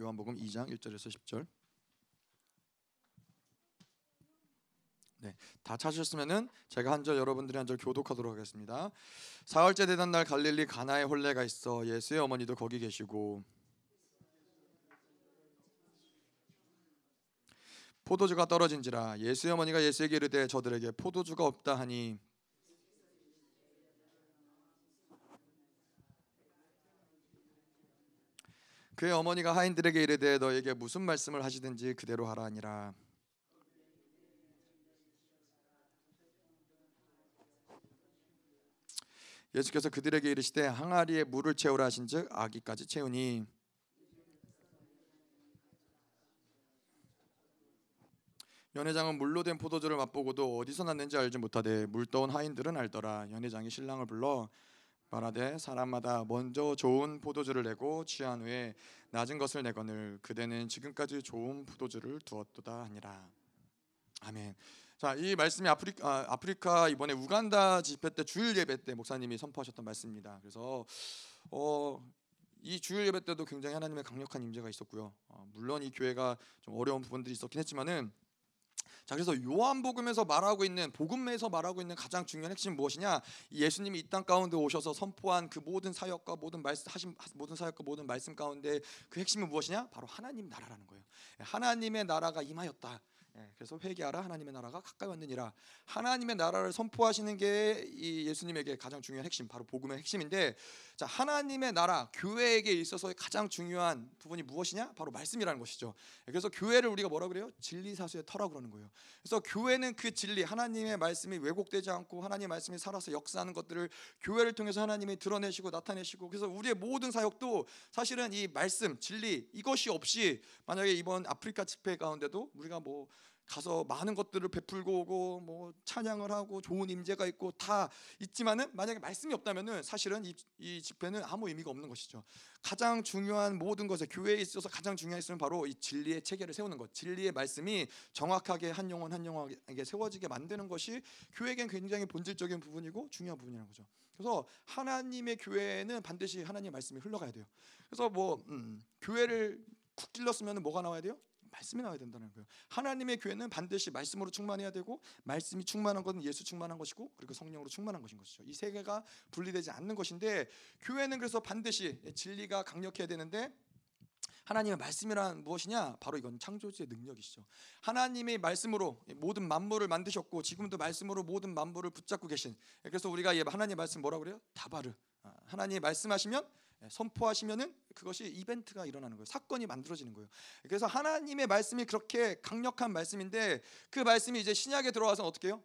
요한복음 2장 1절에서 10절. 네, 다 찾으셨으면은 제가 한 절 여러분들이 한 절 교독하도록 하겠습니다. 사흘째 되던 날 갈릴리 가나에 혼례가 있어 예수의 어머니도 거기 계시고 포도주가 떨어진지라 예수의 어머니가 예수에게 이르되 저들에게 포도주가 없다 하니 그의 어머니가 하인들에게 이르되 너에게 무슨 말씀을 하시든지 그대로 하라 하니라. 예수께서 그들에게 이르시되 항아리에 물을 채우라 하신즉 아기까지 채우니. 연회장은 물로 된 포도주를 맛보고도 어디서 났는지 알지 못하되 물 떠온 하인들은 알더라. 연회장이 신랑을 불러 말하되 사람마다 먼저 좋은 포도주를 내고 취한 후에 낮은 것을 내거늘 그대는 지금까지 좋은 포도주를 두었도다 하니라 아멘. 자, 이 말씀이 아프리카, 아, 아프리카 이번에 우간다 집회 때 주일 예배 때 목사님이 선포하셨던 말씀입니다. 그래서 어, 이 주일 예배 때도 굉장히 하나님의 강력한 임재가 있었고요. 어, 물론 이 교회가 좀 어려운 부분들이 있었긴 했지만은 자 그래서 요한복음에서 말하고 있는 복음에서 말하고 있는 가장 중요한 핵심 무엇이냐? 예수님이 이 땅 가운데 오셔서 선포한 그 모든 사역과 모든 말씀 하신 모든 사역과 모든 말씀 가운데 그 핵심은 무엇이냐? 바로 하나님 나라라는 거예요. 하나님의 나라가 임하였다. 예, 그래서 회개하라. 하나님의 나라가 가까이 왔느니라. 하나님의 나라를 선포하시는 게 이 예수님에게 가장 중요한 핵심 바로 복음의 핵심인데 자 하나님의 나라 교회에게 있어서 가장 중요한 부분이 무엇이냐? 바로 말씀이라는 것이죠. 그래서 교회를 우리가 뭐라 그래요? 진리 사수의 터라 그러는 거예요. 그래서 교회는 그 진리 하나님의 말씀이 왜곡되지 않고 하나님의 말씀이 살아서 역사하는 것들을 교회를 통해서 하나님이 드러내시고 나타내시고 그래서 우리의 모든 사역도 사실은 이 말씀 진리 이것이 없이 만약에 이번 아프리카 집회 가운데도 우리가 뭐 가서 많은 것들을 베풀고 오고 뭐 찬양을 하고 좋은 임재가 있고 다 있지만은 만약에 말씀이 없다면은 사실은 이, 이 집회는 아무 의미가 없는 것이죠. 가장 중요한 모든 것에 교회에 있어서 가장 중요한 것은 바로 이 진리의 체계를 세우는 것. 진리의 말씀이 정확하게 한 영혼 한 영혼에게 세워지게 만드는 것이 교회에겐 굉장히 본질적인 부분이고 중요한 부분이라는 거죠. 그래서 하나님의 교회는 반드시 하나님의 말씀이 흘러가야 돼요. 그래서 뭐 음, 교회를 쿡 찔렀으면 뭐가 나와야 돼요? 말씀이 나와야 된다는 거예요. 하나님의 교회는 반드시 말씀으로 충만해야 되고 말씀이 충만한 것은 예수 충만한 것이고 그리고 성령으로 충만한 것인 것이죠. 이 세 개가 분리되지 않는 것인데 교회는 그래서 반드시 진리가 강력해야 되는데 하나님의 말씀이란 무엇이냐? 바로 이건 창조주의 능력이시죠. 하나님의 말씀으로 모든 만물을 만드셨고 지금도 말씀으로 모든 만물을 붙잡고 계신. 그래서 우리가 하나님의 말씀 뭐라 그래요? 다바르. 아, 하나님이 말씀하시면 예, 선포하시면은 그것이 이벤트가 일어나는 거예요. 사건이 만들어지는 거예요. 그래서 하나님의 말씀이 그렇게 강력한 말씀인데 그 말씀이 이제 신약에 들어와서 어떻게 해요?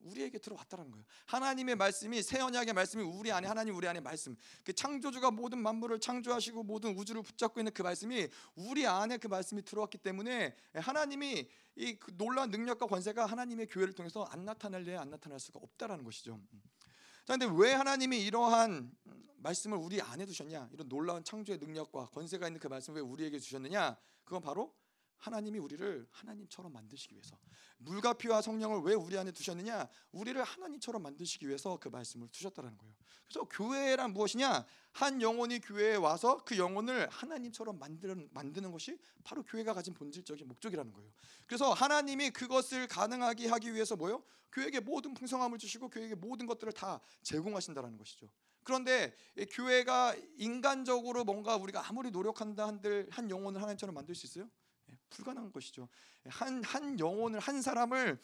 우리에게 들어왔다는 거예요. 하나님의 말씀이 새 언약의 말씀이 우리 안에 하나님 우리 안에 말씀. 그 창조주가 모든 만물을 창조하시고 모든 우주를 붙잡고 있는 그 말씀이 우리 안에 그 말씀이 들어왔기 때문에 하나님이 이그 놀라운 능력과 권세가 하나님의 교회를 통해서 안 나타날 래 안 나타날 수가 없다라는 것이죠. 자, 근데 왜 하나님이 이러한 말씀을 우리 안에 두셨냐? 이런 놀라운 창조의 능력과 권세가 있는 그 말씀을 왜 우리에게 주셨느냐? 그건 바로 하나님이 우리를 하나님처럼 만드시기 위해서 물과 피와 성령을 왜 우리 안에 두셨느냐? 우리를 하나님처럼 만드시기 위해서 그 말씀을 두셨다는 거예요. 그래서 교회란 무엇이냐? 한 영혼이 교회에 와서 그 영혼을 하나님처럼 만드는 만드는 것이 바로 교회가 가진 본질적인 목적이라는 거예요. 그래서 하나님이 그것을 가능하게 하기 위해서 뭐요? 교회에게 모든 풍성함을 주시고 교회에게 모든 것들을 다 제공하신다라는 것이죠. 그런데 교회가 인간적으로 뭔가 우리가 아무리 노력한다 한들 한 영혼을 하나님처럼 만들 수 있어요? 예, 불가능한 것이죠. 한, 한 영혼을 한 사람을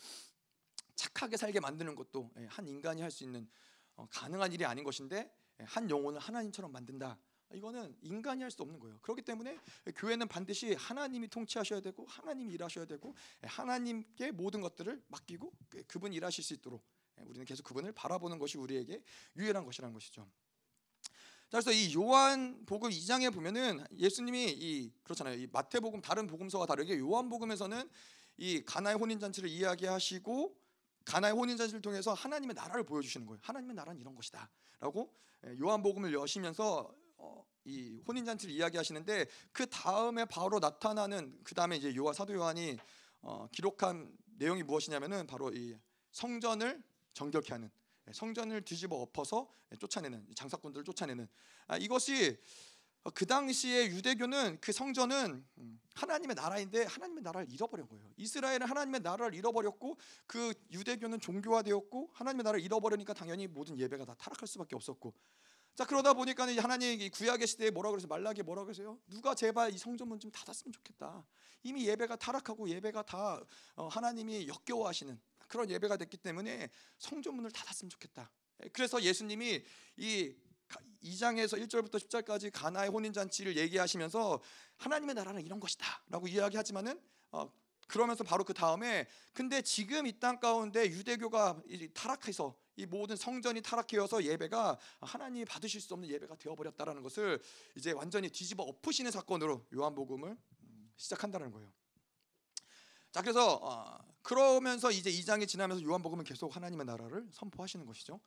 착하게 살게 만드는 것도 예, 한 인간이 할 수 있는 어, 가능한 일이 아닌 것인데 예, 한 영혼을 하나님처럼 만든다. 이거는 인간이 할 수 없는 거예요. 그렇기 때문에 교회는 반드시 하나님이 통치하셔야 되고 하나님이 일하셔야 되고 하나님께 모든 것들을 맡기고 그, 그분 일하실 수 있도록 우리는 계속 그분을 바라보는 것이 우리에게 유일한 것이라는 것이죠. 그래서 이 요한복음 2장에 보면은 예수님이 이 그렇잖아요. 이 마태복음 다른 복음서와 다르게 요한복음에서는 이 가나의 혼인 잔치를 이야기하시고 가나의 혼인 잔치를 통해서 하나님의 나라를 보여주시는 거예요. 하나님의 나라는 이런 것이다라고 예, 요한복음을 여시면서 어, 이 혼인 잔치를 이야기하시는데 그 다음에 바로 나타나는 그 다음에 이제 요한 사도 요한이 어, 기록한 내용이 무엇이냐면은 바로 이 성전을 정결케 하는 예, 성전을 뒤집어 엎어서 쫓아내는 장사꾼들을 쫓아내는 아, 이것이 어, 그 당시에 유대교는 그 성전은 음, 하나님의 나라인데 하나님의 나라를 잃어버린 거예요. 이스라엘은 하나님의 나라를 잃어버렸고 그 유대교는 종교화되었고 하나님의 나라를 잃어버리니까 당연히 모든 예배가 다 타락할 수밖에 없었고 자 그러다 보니까 하나님 구약의 시대에 뭐라 그래서 말라기에 뭐라 그러세요? 누가 제발 이 성전문 좀 닫았으면 좋겠다. 이미 예배가 타락하고 예배가 다 어, 하나님이 역겨워하시는 그런 예배가 됐기 때문에 성전문을 닫았으면 좋겠다. 예, 그래서 예수님이 이 2장에서 1절부터 10절까지 가나의 혼인 잔치를 얘기하시면서 하나님의 나라는 이런 것이다라고 이야기하지만은 어, 그러면서 바로 그 다음에 근데 지금 이 땅 가운데 유대교가 타락해서 이 모든 성전이 타락해서 예배가 하나님이 받으실 수 없는 예배가 되어버렸다라는 것을 이제 완전히 뒤집어 엎으시는 사건으로 요한복음을 시작한다는 거예요. 자 그래서 어, 그러면서 이제 2장이 지나면서 요한복음은 계속 하나님의 나라를 선포하시는 것이죠.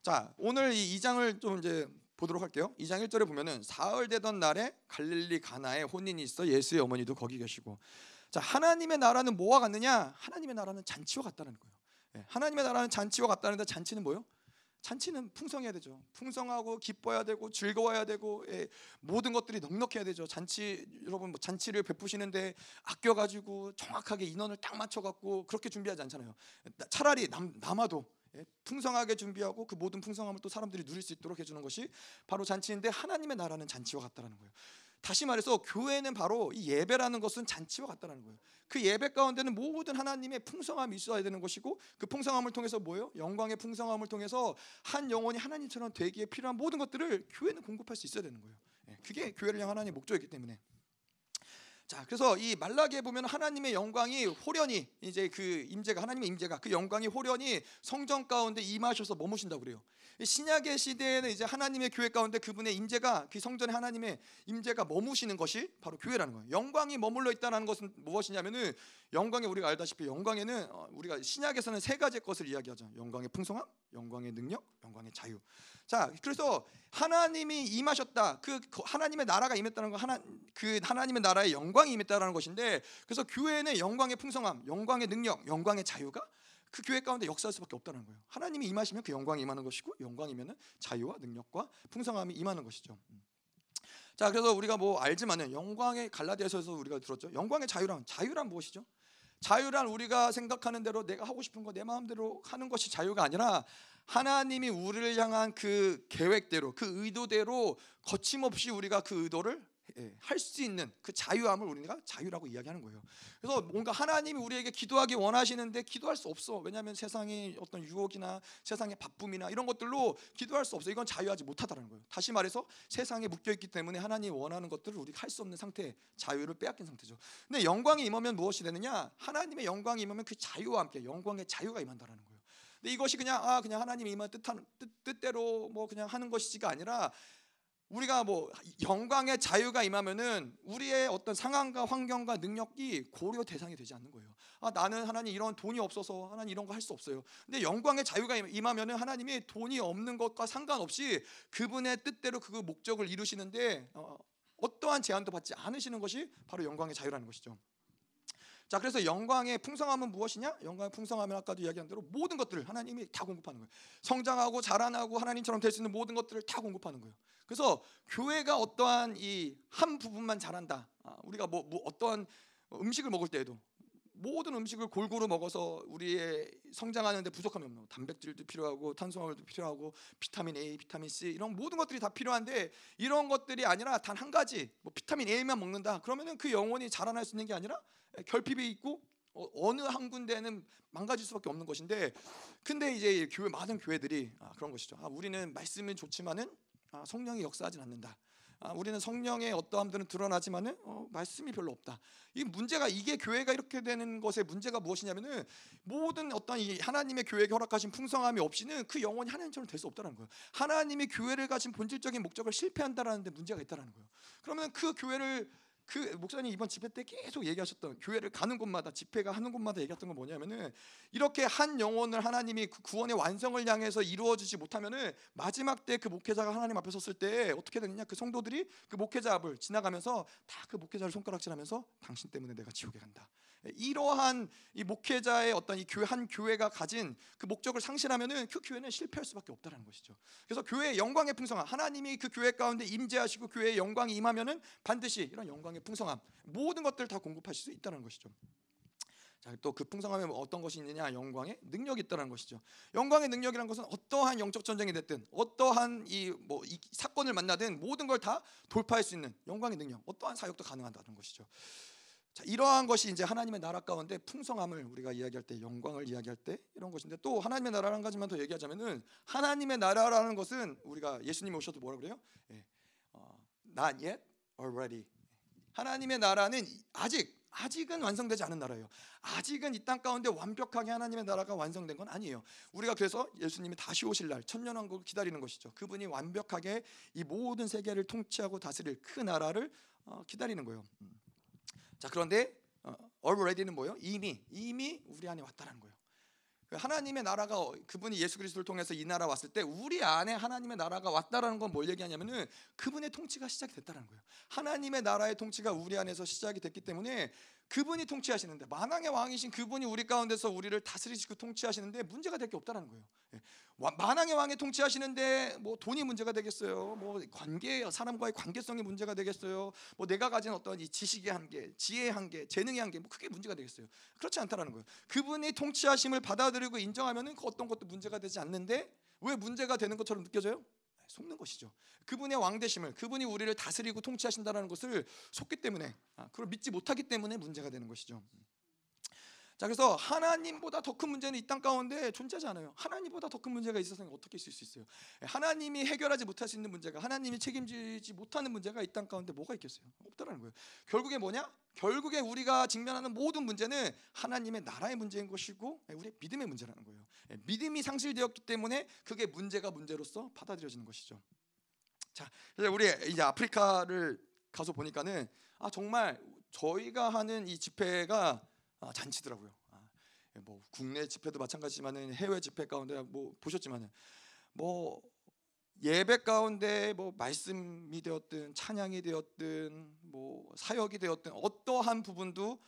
자 오늘 이 2장을 좀 이제 보도록 할게요. 2장 1절에 보면은 사흘 되던 날에 갈릴리 가나에 혼인이 있어 예수의 어머니도 거기 계시고 자 하나님의 나라는 뭐와 같느냐? 하나님의 나라는 잔치와 같다는 거예요. 예, 하나님의 나라는 잔치와 같다는데 잔치는 뭐요? 잔치는 풍성해야 되죠. 풍성하고 기뻐야 되고 즐거워야 되고 예, 모든 것들이 넉넉해야 되죠. 잔치 여러분 뭐 잔치를 베푸시는데 아껴 가지고 정확하게 인원을 딱 맞춰 갖고 그렇게 준비하지 않잖아요. 차라리 남, 남아도 예, 풍성하게 준비하고 그 모든 풍성함을 또 사람들이 누릴 수 있도록 해주는 것이 바로 잔치인데 하나님의 나라는 잔치와 같다는 거예요. 다시 말해서 교회는 바로 이 예배라는 것은 잔치와 같다는 거예요. 그 예배 가운데는 모든 하나님의 풍성함이 있어야 되는 것이고 그 풍성함을 통해서 뭐예요? 영광의 풍성함을 통해서 한 영혼이 하나님처럼 되기에 필요한 모든 것들을 교회는 공급할 수 있어야 되는 거예요. 예, 그게 교회를 향한 하나님의 목적이기 때문에. 자, 그래서 이 말라기에 보면 하나님의 영광이 호련히 이제 그 임재가 하나님의 임재가 그 영광이 호련히 성전 가운데 임하셔서 머무신다고 그래요. 신약의 시대에는 이제 하나님의 교회 가운데 그분의 임재가 그 성전에 하나님의 임재가 머무시는 것이 바로 교회라는 거예요. 영광이 머물러 있다는 것은 무엇이냐면은 영광에 우리가 알다시피 영광에는 어, 우리가 신약에서는 세 가지 것을 이야기하죠. 영광의 풍성함, 영광의 능력, 영광의 자유. 자, 그래서 하나님이 임하셨다. 그 하나님의 나라가 임했다는 거 하나 그 하나님의 나라의 영광이 임했다라는 것인데 그래서 교회는 영광의 풍성함, 영광의 능력, 영광의 자유가 그 교회 가운데 역사할 수밖에 없다는 거예요. 하나님이 임하시면 그 영광이 임하는 것이고 영광이면은 자유와 능력과 풍성함이 임하는 것이죠. 음. 자, 그래서 우리가 뭐 알지만은 영광의 갈라디아서에서 우리가 들었죠. 영광의 자유란 자유란 무엇이죠? 자유란 우리가 생각하는 대로 내가 하고 싶은 거 내 마음대로 하는 것이 자유가 아니라 하나님이 우리를 향한 그 계획대로 그 의도대로 거침없이 우리가 그 의도를 예, 할수 있는 그 자유함을 우리가 자유라고 이야기하는 거예요. 그래서 뭔가 하나님이 우리에게 기도하기 원하시는데 기도할 수 없어. 왜냐하면 세상의 어떤 유혹이나 세상의 바쁨이나 이런 것들로 기도할 수 없어. 이건 자유하지 못하다는 거예요. 다시 말해서 세상에 묶여 있기 때문에 하나님이 원하는 것들을 우리가 할 수 없는 상태, 자유를 빼앗긴 상태죠. 근데 영광이 임하면 무엇이 되느냐? 하나님의 영광이 임하면 그 자유와 함께 영광의 자유가 임한다는 거예요. 근데 이것이 그냥 아 그냥 하나님이 임한 뜻한 뜻, 뜻대로 뭐 그냥 하는 것이지가 아니라 우리가 뭐 영광의 자유가 임하면은 우리의 어떤 상황과 환경과 능력이 고려 대상이 되지 않는 거예요. 아 나는 하나님 이런 돈이 없어서 하나님 이런 거 할 수 없어요. 근데 영광의 자유가 임하면은 하나님이 돈이 없는 것과 상관없이 그분의 뜻대로 그 목적을 이루시는데 어, 어떠한 제한도 받지 않으시는 것이 바로 영광의 자유라는 것이죠. 자, 그래서 영광의 풍성함은 무엇이냐? 영광의 풍성함은 아까도 이야기한 대로 모든 것들을 하나님이 다 공급하는 거예요. 성장하고 자라나고 하나님처럼 될 수 있는 모든 것들을 다 공급하는 거예요. 그래서 교회가 어떠한 이 한 부분만 잘한다. 아, 우리가 뭐, 뭐 어떠한 음식을 먹을 때에도 모든 음식을 골고루 먹어서 우리의 성장하는데 부족함이 없는 단백질도 필요하고 탄수화물도 필요하고 비타민 A, 비타민 C 이런 모든 것들이 다 필요한데 이런 것들이 아니라 단 한 가지 뭐 비타민 A만 먹는다 그러면은 그 영혼이 자라날 수 있는 게 아니라 결핍이 있고 어, 느 한 군데는 망가질 수밖에 없는 것인데 근데 이제 교회 많은 교회들이 아, 그런 것이죠. 아, 우리는 말씀은 좋지만은 아, 성령이 역사하지 않는다. 아, 우리는 성령의 어떠함들은 드러나지만은 어, 말씀이 별로 없다. 이 문제가 이게 교회가 이렇게 되는 것의 문제가 무엇이냐면은 모든 어떤 이 하나님의 교회에 허락하신 풍성함이 없이는 그 영혼이 하나님처럼 될 수 없다는 거예요. 하나님이 교회를 가진 본질적인 목적을 실패한다라는 데 문제가 있다라는 거예요. 그러면 그 교회를 그 목사님 이번 집회 때 계속 얘기하셨던 교회를 가는 곳마다 집회가 하는 곳마다 얘기했던 건 뭐냐면은 이렇게 한 영혼을 하나님이 그 구원의 완성을 향해서 이루어지지 못하면은 마지막 때 그 목회자가 하나님 앞에 섰을 때 어떻게 되느냐 그 성도들이 그 목회자 앞을 지나가면서 다 그 목회자를 손가락질하면서 당신 때문에 내가 지옥에 간다. 이러한 이 목회자의 어떤 이 교회 한 교회가 가진 그 목적을 상실하면은 그 교회는 실패할 수밖에 없다라는 것이죠. 그래서 교회의 영광의 풍성함, 하나님이 그 교회 가운데 임재하시고 교회의 영광이 임하면은 반드시 이런 영광의 풍성함, 모든 것들 다 공급하실 수 있다는 것이죠. 자, 또 그 풍성함에 어떤 것이 있느냐? 영광의 능력이 있다는 것이죠. 영광의 능력이란 것은 어떠한 영적 전쟁이 됐든 어떠한 이뭐이 사건을 만나든 모든 걸 다 돌파할 수 있는 영광의 능력, 어떠한 사역도 가능하다는 것이죠. 자, 이러한 것이 이제 하나님의 나라 가운데 풍성함을 우리가 이야기할 때 영광을 이야기할 때 이런 것인데 또 하나님의 나라 한 가지만 더 얘기하자면은 하나님의 나라라는 것은 우리가 예수님 오셔도 뭐라 그래요? 예, 어, not yet, already. 하나님의 나라는 아직 아직은 완성되지 않은 나라예요. 아직은 이 땅 가운데 완벽하게 하나님의 나라가 완성된 건 아니에요. 우리가 그래서 예수님이 다시 오실 날 천년왕국을 기다리는 것이죠. 그분이 완벽하게 이 모든 세계를 통치하고 다스릴 그 나라를 어, 기다리는 거예요. 음. 자 그런데 어, already는 뭐예요? 이미 이미 우리 안에 왔다는 거예요. 그 하나님의 나라가 어, 그분이 예수 그리스도를 통해서 이 나라 왔을 때 우리 안에 하나님의 나라가 왔다라는 건 뭘 얘기하냐면은 그분의 통치가 시작이 됐다는 거예요. 하나님의 나라의 통치가 우리 안에서 시작이 됐기 때문에 그분이 통치하시는데 만왕의 왕이신 그분이 우리 가운데서 우리를 다스리시고 통치하시는데 문제가 될 게 없다는 거예요. 예. 만왕의 왕이 통치하시는데 뭐 돈이 문제가 되겠어요. 뭐 관계 사람과의 관계성이 문제가 되겠어요. 뭐 내가 가진 어떤 이 지식의 한계, 지혜의 한계, 재능의 한계 뭐 그게 문제가 되겠어요. 그렇지 않다라는 거예요. 그분이 통치하심을 받아들이고 인정하면은 그 어떤 것도 문제가 되지 않는데 왜 문제가 되는 것처럼 느껴져요? 속는 것이죠. 그분의 왕되심을 그분이 우리를 다스리고 통치하신다는 것을 속기 때문에 아, 그걸 믿지 못하기 때문에 문제가 되는 것이죠. 자 그래서 하나님보다 더 큰 문제는 이 땅 가운데 존재하지 않아요. 하나님보다 더 큰 문제가 있어서 어떻게 있을 수 있어요? 하나님이 해결하지 못할 수 있는 문제가 하나님이 책임지지 못하는 문제가 이 땅 가운데 뭐가 있겠어요? 없다라는 거예요. 결국에 뭐냐? 결국에 우리가 직면하는 모든 문제는 하나님의 나라의 문제인 것이고 우리의 믿음의 문제라는 거예요. 믿음이 상실되었기 때문에 그게 문제가 문제로서 받아들여지는 것이죠. 자, 우리 이제 아프리카를 가서 보니까는 아 정말 저희가 하는 이 집회가 아, 잔치더라고요. 아, 예, 뭐 국내 집회도 마찬가지지만은 해외 집회 가운데 뭐 보셨지만은 뭐 예배 가운데 뭐 말씀이 되었든 찬양이 되었든 뭐 사역이 되었든 어떠한 부분도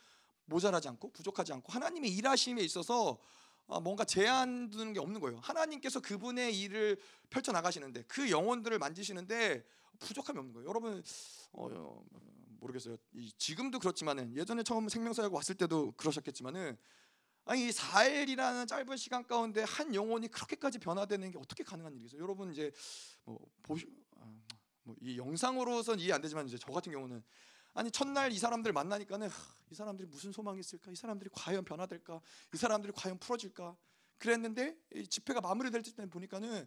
모자라지 않고 부족하지 않고 하나님의 일하심에 있어서 아, 뭔가 제한 두는 게 없는 거예요. 하나님께서 그분의 일을 펼쳐 나가시는데 그 영혼들을 만지시는데 부족함이 없는 거예요. 여러분 어, 모르겠어요. 지금도 그렇지만은 예전에 처음 생명사역 왔을 때도 그러셨겠지만은 아니 4일이라는 짧은 시간 가운데 한 영혼이 그렇게까지 변화되는 게 어떻게 가능한 일이겠어요? 여러분 이제 뭐 보시 아, 뭐이 영상으로선 이해 안 되지만 이제 저 같은 경우는 아니 첫날 이 사람들 만나니까는 이 사람들이 무슨 소망이 있을까? 이 사람들이 과연 변화될까? 이 사람들이 과연 풀어질까? 그랬는데 집회가 마무리될 때 보니까는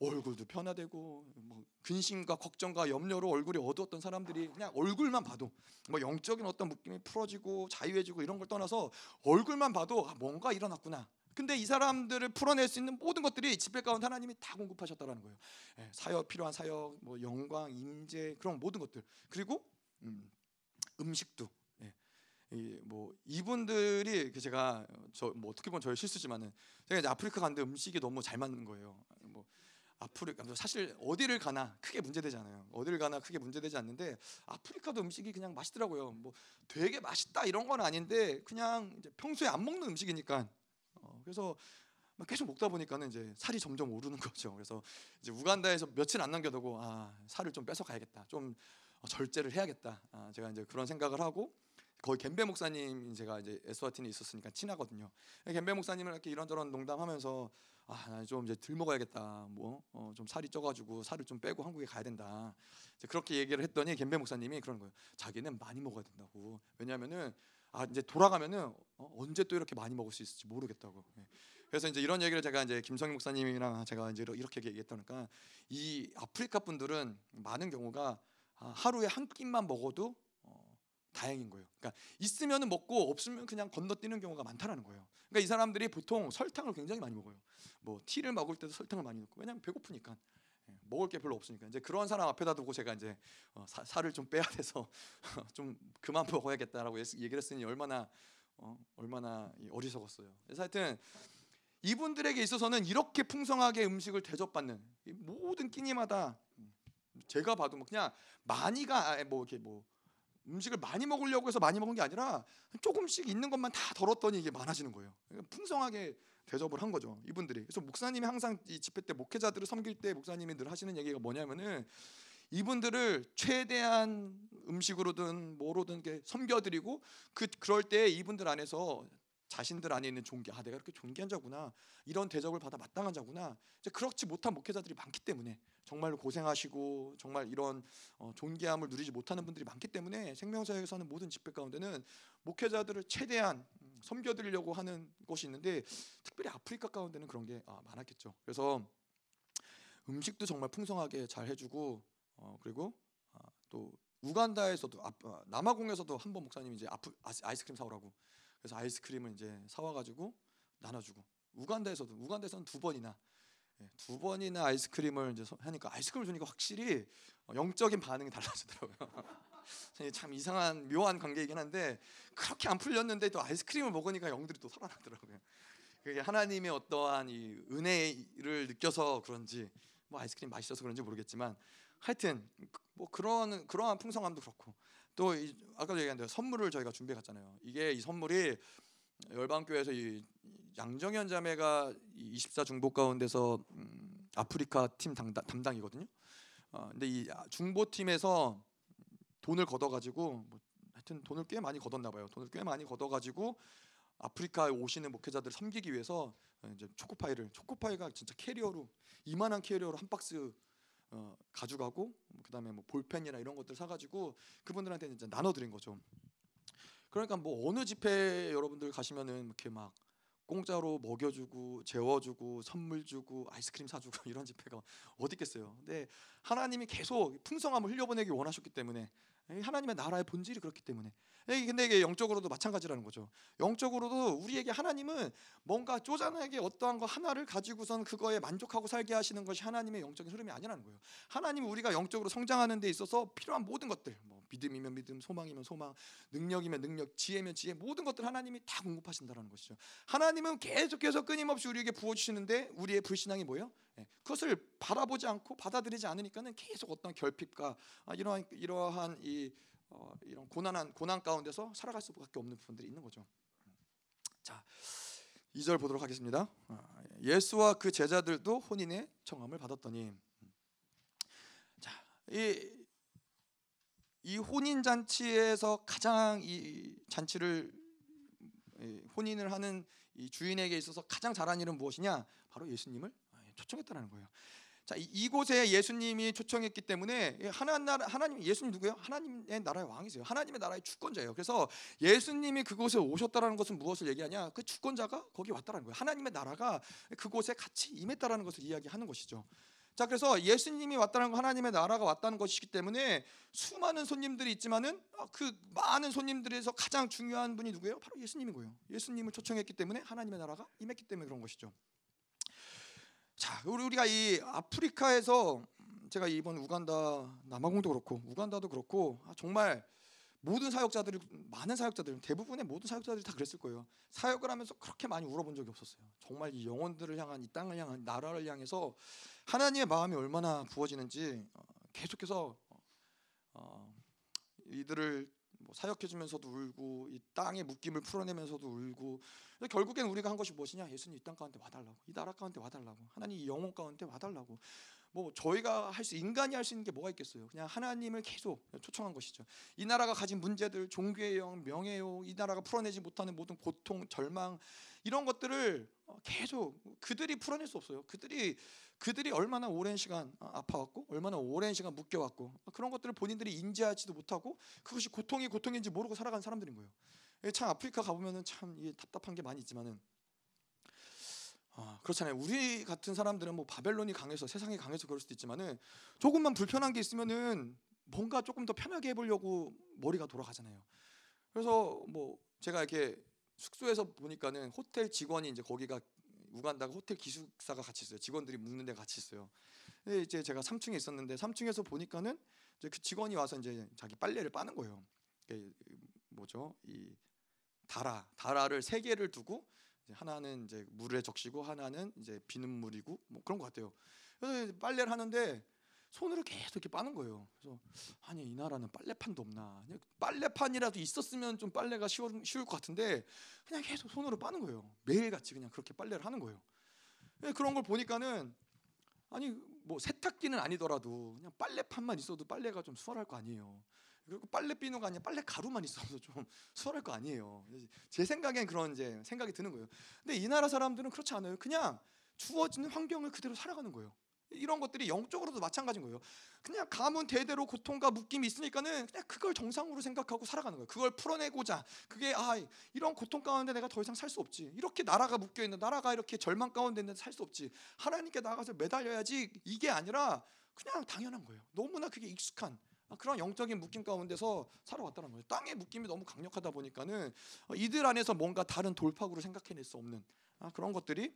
얼굴도 변화되고 뭐 근심과 걱정과 염려로 얼굴이 어두웠던 사람들이 그냥 얼굴만 봐도 뭐 영적인 어떤 느낌이 풀어지고 자유해지고 이런 걸 떠나서 얼굴만 봐도 아, 뭔가 일어났구나. 근데 이 사람들을 풀어낼 수 있는 모든 것들이 집회 가운데 하나님이 다 공급하셨다라는 거예요. 예, 사역 필요한 사역, 뭐 영광, 임재 그런 모든 것들 그리고 음, 음식도 예. 이, 뭐 이분들이 그 제가 저 뭐 어떻게 보면 저의 실수지만은 제가 이제 아프리카 갔는데 음식이 너무 잘 맞는 거예요. 뭐 아프리카 사실 어디를 가나 크게 문제되지 않아요. 어디를 가나 크게 문제되지 않는데 아프리카도 음식이 그냥 맛있더라고요. 뭐 되게 맛있다 이런 건 아닌데 그냥 평소에 안 먹는 음식이니까 어, 그래서 계속 먹다 보니까는 이제 살이 점점 오르는 거죠. 그래서 이제 우간다에서 며칠 안 남겨두고 아 살을 좀 뺏어 가야겠다. 좀 절제를 해야겠다. 아, 제가 이제 그런 생각을 하고 거의 겐베 목사님 제가 이제 에스와틴에 있었으니까 친하거든요. 겐베 목사님을 이렇게 이런저런 농담하면서 아좀 이제 들 먹어야겠다. 뭐좀 어, 살이 쪄가지고 살을 좀 빼고 한국에 가야 된다. 이제 그렇게 얘기를 했더니 겐베 목사님이 그런 거예요. 자기는 많이 먹어야 된다고. 왜냐하면은 아 이제 돌아가면은 어, 언제 또 이렇게 많이 먹을 수 있을지 모르겠다고. 예. 그래서 이제 이런 얘기를 제가 이제 김성희 목사님이랑 제가 이제 이렇게 얘기했다니까 이 아프리카 분들은 많은 경우가 아, 하루에 한 끼만 먹어도 어, 다행인 거예요. 그러니까 있으면 먹고 없으면 그냥 건너뛰는 경우가 많다라는 거예요. 그러니까 이 사람들이 보통 설탕을 굉장히 많이 먹어요. 뭐 티를 먹을 때도 설탕을 많이 넣고 왜냐하면 배고프니까. 예, 먹을 게 별로 없으니까 이제 그런 사람 앞에다 두고 제가 이제 어, 사, 살을 좀 빼야 돼서 좀 그만 먹어야겠다라고 얘기를 했으니 얼마나 어, 얼마나 어리석었어요. 그래서 하여튼 이분들에게 있어서는 이렇게 풍성하게 음식을 대접받는 모든 끼니마다 제가 봐도 뭐 그냥 많이가 뭐 이렇게 뭐 음식을 많이 먹으려고 해서 많이 먹은 게 아니라 조금씩 있는 것만 다 덜었더니 이게 많아지는 거예요. 그러니까 풍성하게 대접을 한 거죠. 이분들이. 그래서 목사님이 항상 이 집회 때 목회자들을 섬길 때 목사님이 늘 하시는 얘기가 뭐냐면은 이분들을 최대한 음식으로든 뭐로든 게 섬겨드리고 그 그럴 때 이분들 안에서 자신들 안에 있는 존귀, 아 내가 이렇게 존귀한 자구나, 이런 대접을 받아 마땅한 자구나. 이제 그렇지 못한 목회자들이 많기 때문에 정말로 고생하시고 정말 이런 어, 존귀함을 누리지 못하는 분들이 많기 때문에 생명사역에서 는 모든 집회 가운데는 목회자들을 최대한 음, 섬겨드리려고 하는 것이 있는데 특별히 아프리카 가운데는 그런 게 아, 많았겠죠. 그래서 음식도 정말 풍성하게 잘 해주고 어, 그리고 아, 또 우간다에서도 아, 남아공에서도 한 번 목사님이 이제 아프, 아이스크림 사오라고 그래서 아이스크림을 이제 사와가지고 나눠주고 우간다에서도 우간다에서는 두 번이나 예, 두 번이나 아이스크림을 이제 하니까 아이스크림을 주니까 확실히 어, 영적인 반응이 달라지더라고요. 참 이상한 묘한 관계이긴 한데 그렇게 안 풀렸는데 또 아이스크림을 먹으니까 영들이 또 살아나더라고요. 그게 하나님의 어떠한 이 은혜를 느껴서 그런지 뭐 아이스크림 맛있어서 그런지 모르겠지만 하여튼 뭐 그런 그러한 풍성함도 그렇고 또 이, 아까도 얘기한 대로 선물을 저희가 준비해 갔잖아요. 이게 이 선물이 열방교회에서 이 양정현 자매가 24 중보 가운데서 음, 아프리카 팀 담당, 담당이거든요. 어, 근데 이 중보 팀에서 돈을 걷어가지고 뭐 하여튼 돈을 꽤 많이 걷었나 봐요. 돈을 꽤 많이 걷어가지고 아프리카에 오시는 목회자들 섬기기 위해서 이제 초코파이를 초코파이가 진짜 캐리어로 이만한 캐리어로 한 박스 어, 가져가고 그다음에 뭐 볼펜이나 이런 것들 사가지고 그분들한테 이제 나눠드린 거죠. 그러니까 뭐 어느 집회 여러분들 가시면은 이렇게 막 공짜로 먹여주고 재워주고 선물 주고 아이스크림 사주고 이런 집회가 어디 있겠어요. 근데 하나님이 계속 풍성함을 흘려보내기 원하셨기 때문에 하나님의 나라의 본질이 그렇기 때문에 근데 이게 영적으로도 마찬가지라는 거죠. 영적으로도 우리에게 하나님은 뭔가 쪼잔하게 어떠한 거 하나를 가지고선 그거에 만족하고 살게 하시는 것이 하나님의 영적인 흐름이 아니라는 거예요. 하나님은 우리가 영적으로 성장하는 데 있어서 필요한 모든 것들, 뭐 믿음이면 믿음, 소망이면 소망, 능력이면 능력, 지혜면 지혜, 모든 것들 하나님이 다 공급하신다라는 것이죠. 하나님은 계속해서 끊임없이 우리에게 부어 주시는데 우리의 불신앙이 뭐예요? 네, 그것을 바라보지 않고 받아들이지 않으니까는 계속 어떤 결핍과 아, 이러한 이러한 이 어, 이런 고난한 고난 가운데서 살아갈 수밖에 없는 부분들이 있는 거죠. 자, 2절 보도록 하겠습니다. 아, 예수와 그 제자들도 혼인의 청함을 받았더니 자, 이, 이 혼인 잔치에서 가장 이 잔치를 혼인을 하는 이 주인에게 있어서 가장 잘한 일은 무엇이냐? 바로 예수님을 초청했다는 거예요. 자 이곳에 예수님이 초청했기 때문에 하나님 하나님 예수님 누구예요? 하나님의 나라의 왕이세요. 하나님의 나라의 주권자예요. 그래서 예수님이 그곳에 오셨다라는 것은 무엇을 얘기하냐? 그 주권자가 거기 왔다라는 거예요. 하나님의 나라가 그곳에 같이 임했다라는 것을 이야기하는 것이죠. 자 그래서 예수님이 왔다는 거 하나님의 나라가 왔다는 것이기 때문에 수많은 손님들이 있지만은 아, 그 많은 손님들에서 가장 중요한 분이 누구예요? 바로 예수님이고요. 예수님을 초청했기 때문에 하나님의 나라가 임했기 때문에 그런 것이죠. 자, 우리가 이 아프리카에서 제가 이번 우간다 남아공도 그렇고 우간다도 그렇고 아, 정말 모든 사역자들이 많은 사역자들 대부분의 모든 사역자들이 다 그랬을 거예요. 사역을 하면서 그렇게 많이 울어본 적이 없었어요. 정말 이 영혼들을 향한 이 땅을 향한 나라를 향해서 하나님의 마음이 얼마나 부어지는지 어, 계속해서 어, 이들을 뭐 사역해주면서도 울고 이 땅의 묶임을 풀어내면서도 울고 결국엔 우리가 한 것이 무엇이냐 예수님 이 땅 가운데 와달라고 이 나라 가운데 와달라고 하나님 이 영혼 가운데 와달라고 뭐 저희가 할 수 인간이 할 수 있는 게 뭐가 있겠어요? 그냥 하나님을 계속 초청한 것이죠. 이 나라가 가진 문제들 종교의 영 명예요 이 나라가 풀어내지 못하는 모든 고통 절망 이런 것들을 계속 그들이 풀어낼 수 없어요. 그들이 그들이 얼마나 오랜 시간 아파왔고 얼마나 오랜 시간 묶여왔고 그런 것들을 본인들이 인지하지도 못하고 그것이 고통이 고통인지 모르고 살아간 사람들인 거예요. 참 아프리카 가보면은 참 답답한 게 많이 있지만은 아, 그렇잖아요. 우리 같은 사람들은 뭐 바벨론이 강해서 세상이 강해서 그럴 수도 있지만은 조금만 불편한 게 있으면은 뭔가 조금 더 편하게 해보려고 머리가 돌아가잖아요. 그래서 뭐 제가 이렇게 숙소에서 보니까는 호텔 직원이 이제 거기가 우간다가 호텔 기숙사가 같이 있어요. 직원들이 묵는 데 같이 있어요. 근데 이제 제가 3층에 있었는데 3층에서 보니까는 이제 그 직원이 와서 이제 자기 빨래를 빠는 거예요. 뭐죠? 이 다라 다라를 세 개를 두고 하나는 이제 물에 적시고 하나는 이제 비는 물이고 뭐 그런 것 같아요. 그래서 빨래를 하는데 손으로 계속 이렇게 빠는 거예요. 그래서 아니 이 나라는 빨래판도 없나? 빨래판이라도 있었으면 좀 빨래가 쉬울, 쉬울 것 같은데 그냥 계속 손으로 빠는 거예요. 매일 같이 그냥 그렇게 빨래를 하는 거예요. 예, 그런 걸 보니까는 아니 뭐 세탁기는 아니더라도 그냥 빨래판만 있어도 빨래가 좀 수월할 거 아니에요. 그리고 빨래 비누가 아니라 빨래 가루만 있어도 좀 수월할 거 아니에요. 제 생각엔 그런 이제 생각이 드는 거예요. 근데 이 나라 사람들은 그렇지 않아요. 그냥 주어지는 환경을 그대로 살아가는 거예요. 이런 것들이 영적으로도 마찬가지인 거예요. 그냥 가문 대대로 고통과 묶임이 있으니까는 그냥 그걸 정상으로 생각하고 살아가는 거예요. 그걸 풀어내고자 그게 아 이런 고통 가운데 내가 더 이상 살 수 없지. 이렇게 나라가 묶여 있는 나라가 이렇게 절망 가운데 있는데 살수 없지. 하나님께 나가서 매달려야지 이게 아니라 그냥 당연한 거예요. 너무나 그게 익숙한 그런 영적인 묶임 가운데서 살아왔다는 거예요. 땅의 묶임이 너무 강력하다 보니까는 이들 안에서 뭔가 다른 돌파구를 생각해낼 수 없는 아, 그런 것들이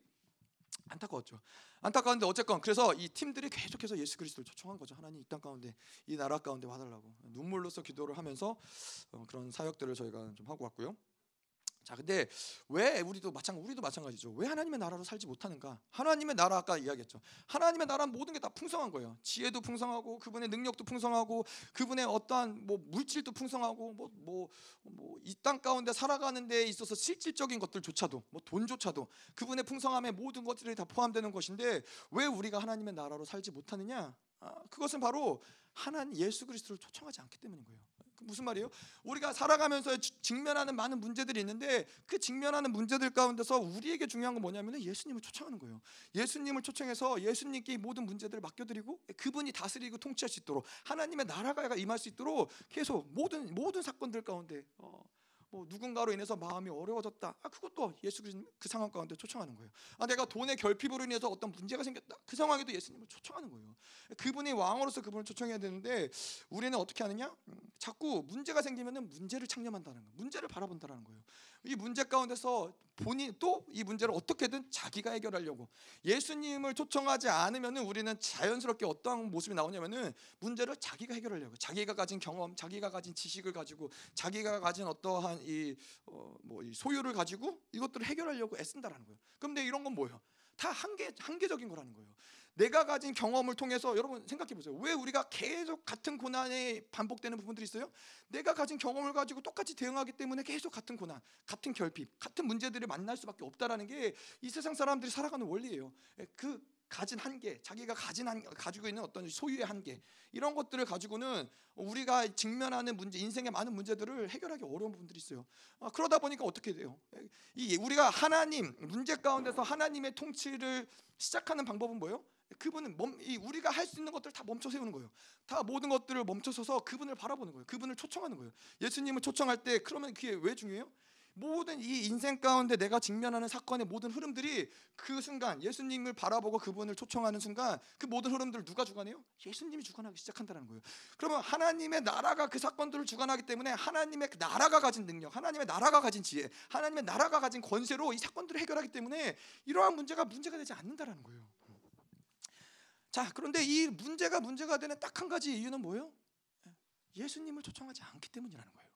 안타까웠죠. 안타까운데 어쨌건 그래서 이 팀들이 계속해서 예수 그리스도를 초청한 거죠. 하나님 이 땅 가운데 이 나라 가운데 와달라고 눈물로써 기도를 하면서 어, 그런 사역들을 저희가 좀 하고 왔고요. 자, 근데 왜 우리도 마찬가지 우리도 마찬가지죠. 왜 하나님의 나라로 살지 못하는가? 하나님의 나라 아까 이야기했죠. 하나님의 나라는 모든 게 다 풍성한 거예요. 지혜도 풍성하고 그분의 능력도 풍성하고 그분의 어떠한 뭐 물질도 풍성하고 뭐 뭐 뭐 이 땅 가운데 살아가는 데 있어서 실질적인 것들조차도 뭐 돈조차도 그분의 풍성함에 모든 것들이 다 포함되는 것인데 왜 우리가 하나님의 나라로 살지 못하느냐? 아, 그것은 바로 하나님 예수 그리스도를 초청하지 않기 때문인 거예요. 그 무슨 말이에요? 우리가 살아가면서 직면하는 많은 문제들이 있는데 그 직면하는 문제들 가운데서 우리에게 중요한 건 뭐냐면 예수님을 초청하는 거예요. 예수님을 초청해서 예수님께 모든 문제들을 맡겨드리고 그분이 다스리고 통치할 수 있도록 하나님의 나라가 임할 수 있도록 계속 모든 모든 사건들 가운데 어, 뭐 누군가로 인해서 마음이 어려워졌다. 아 그것도 예수 그 상황 가운데 초청하는 거예요. 아 내가 돈의 결핍으로 인해서 어떤 문제가 생겼다. 그 상황에도 예수님을 초청하는 거예요. 그분이 왕으로서 그분을 초청해야 되는데 우리는 어떻게 하느냐? 음, 자꾸 문제가 생기면은 문제를 창념한다는 거. 문제를 바라본다는 거예요. 이 문제 가운데서 본인 또 이 문제를 어떻게든 자기가 해결하려고 예수님을 초청하지 않으면은 우리는 자연스럽게 어떠한 모습이 나오냐면은 문제를 자기가 해결하려고 자기가 가진 경험, 자기가 가진 지식을 가지고 자기가 가진 어떠한 이, 어, 뭐 이 소유를 가지고 이것들을 해결하려고 애쓴다라는 거예요. 그런데 이런 건 뭐예요? 다 한계 한계적인 거라는 거예요. 내가 가진 경험을 통해서 여러분 생각해 보세요. 왜 우리가 계속 같은 고난에 반복되는 부분들이 있어요? 내가 가진 경험을 가지고 똑같이 대응하기 때문에 계속 같은 고난, 같은 결핍, 같은 문제들을 만날 수밖에 없다라는 게 이 세상 사람들이 살아가는 원리예요. 예, 그 가진 한계, 자기가 가진 한, 가지고 있는 어떤 소유의 한계 이런 것들을 가지고는 우리가 직면하는 문제, 인생의 많은 문제들을 해결하기 어려운 부분들이 있어요. 아, 그러다 보니까 어떻게 돼요? 이 우리가 하나님 문제 가운데서 하나님의 통치를 시작하는 방법은 뭐예요? 그분은 멈, 이 우리가 할 수 있는 것들을 다 멈춰 세우는 거예요. 다 모든 것들을 멈춰 서서 그분을 바라보는 거예요. 그분을 초청하는 거예요. 예수님을 초청할 때 그러면 그게 왜 중요해요? 모든 이 인생 가운데 내가 직면하는 사건의 모든 흐름들이 그 순간 예수님을 바라보고 그분을 초청하는 순간 그 모든 흐름들을 누가 주관해요? 예수님이 주관하기 시작한다는 거예요. 그러면 하나님의 나라가 그 사건들을 주관하기 때문에 하나님의 그 나라가 가진 능력, 하나님의 나라가 가진 지혜, 하나님의 나라가 가진 권세로 이 사건들을 해결하기 때문에 이러한 문제가 문제가 되지 않는다라는 거예요. 자, 그런데 이 문제가 문제가 되는 딱 한 가지 이유는 뭐예요? 예수님을 초청하지 않기 때문이라는 거예요.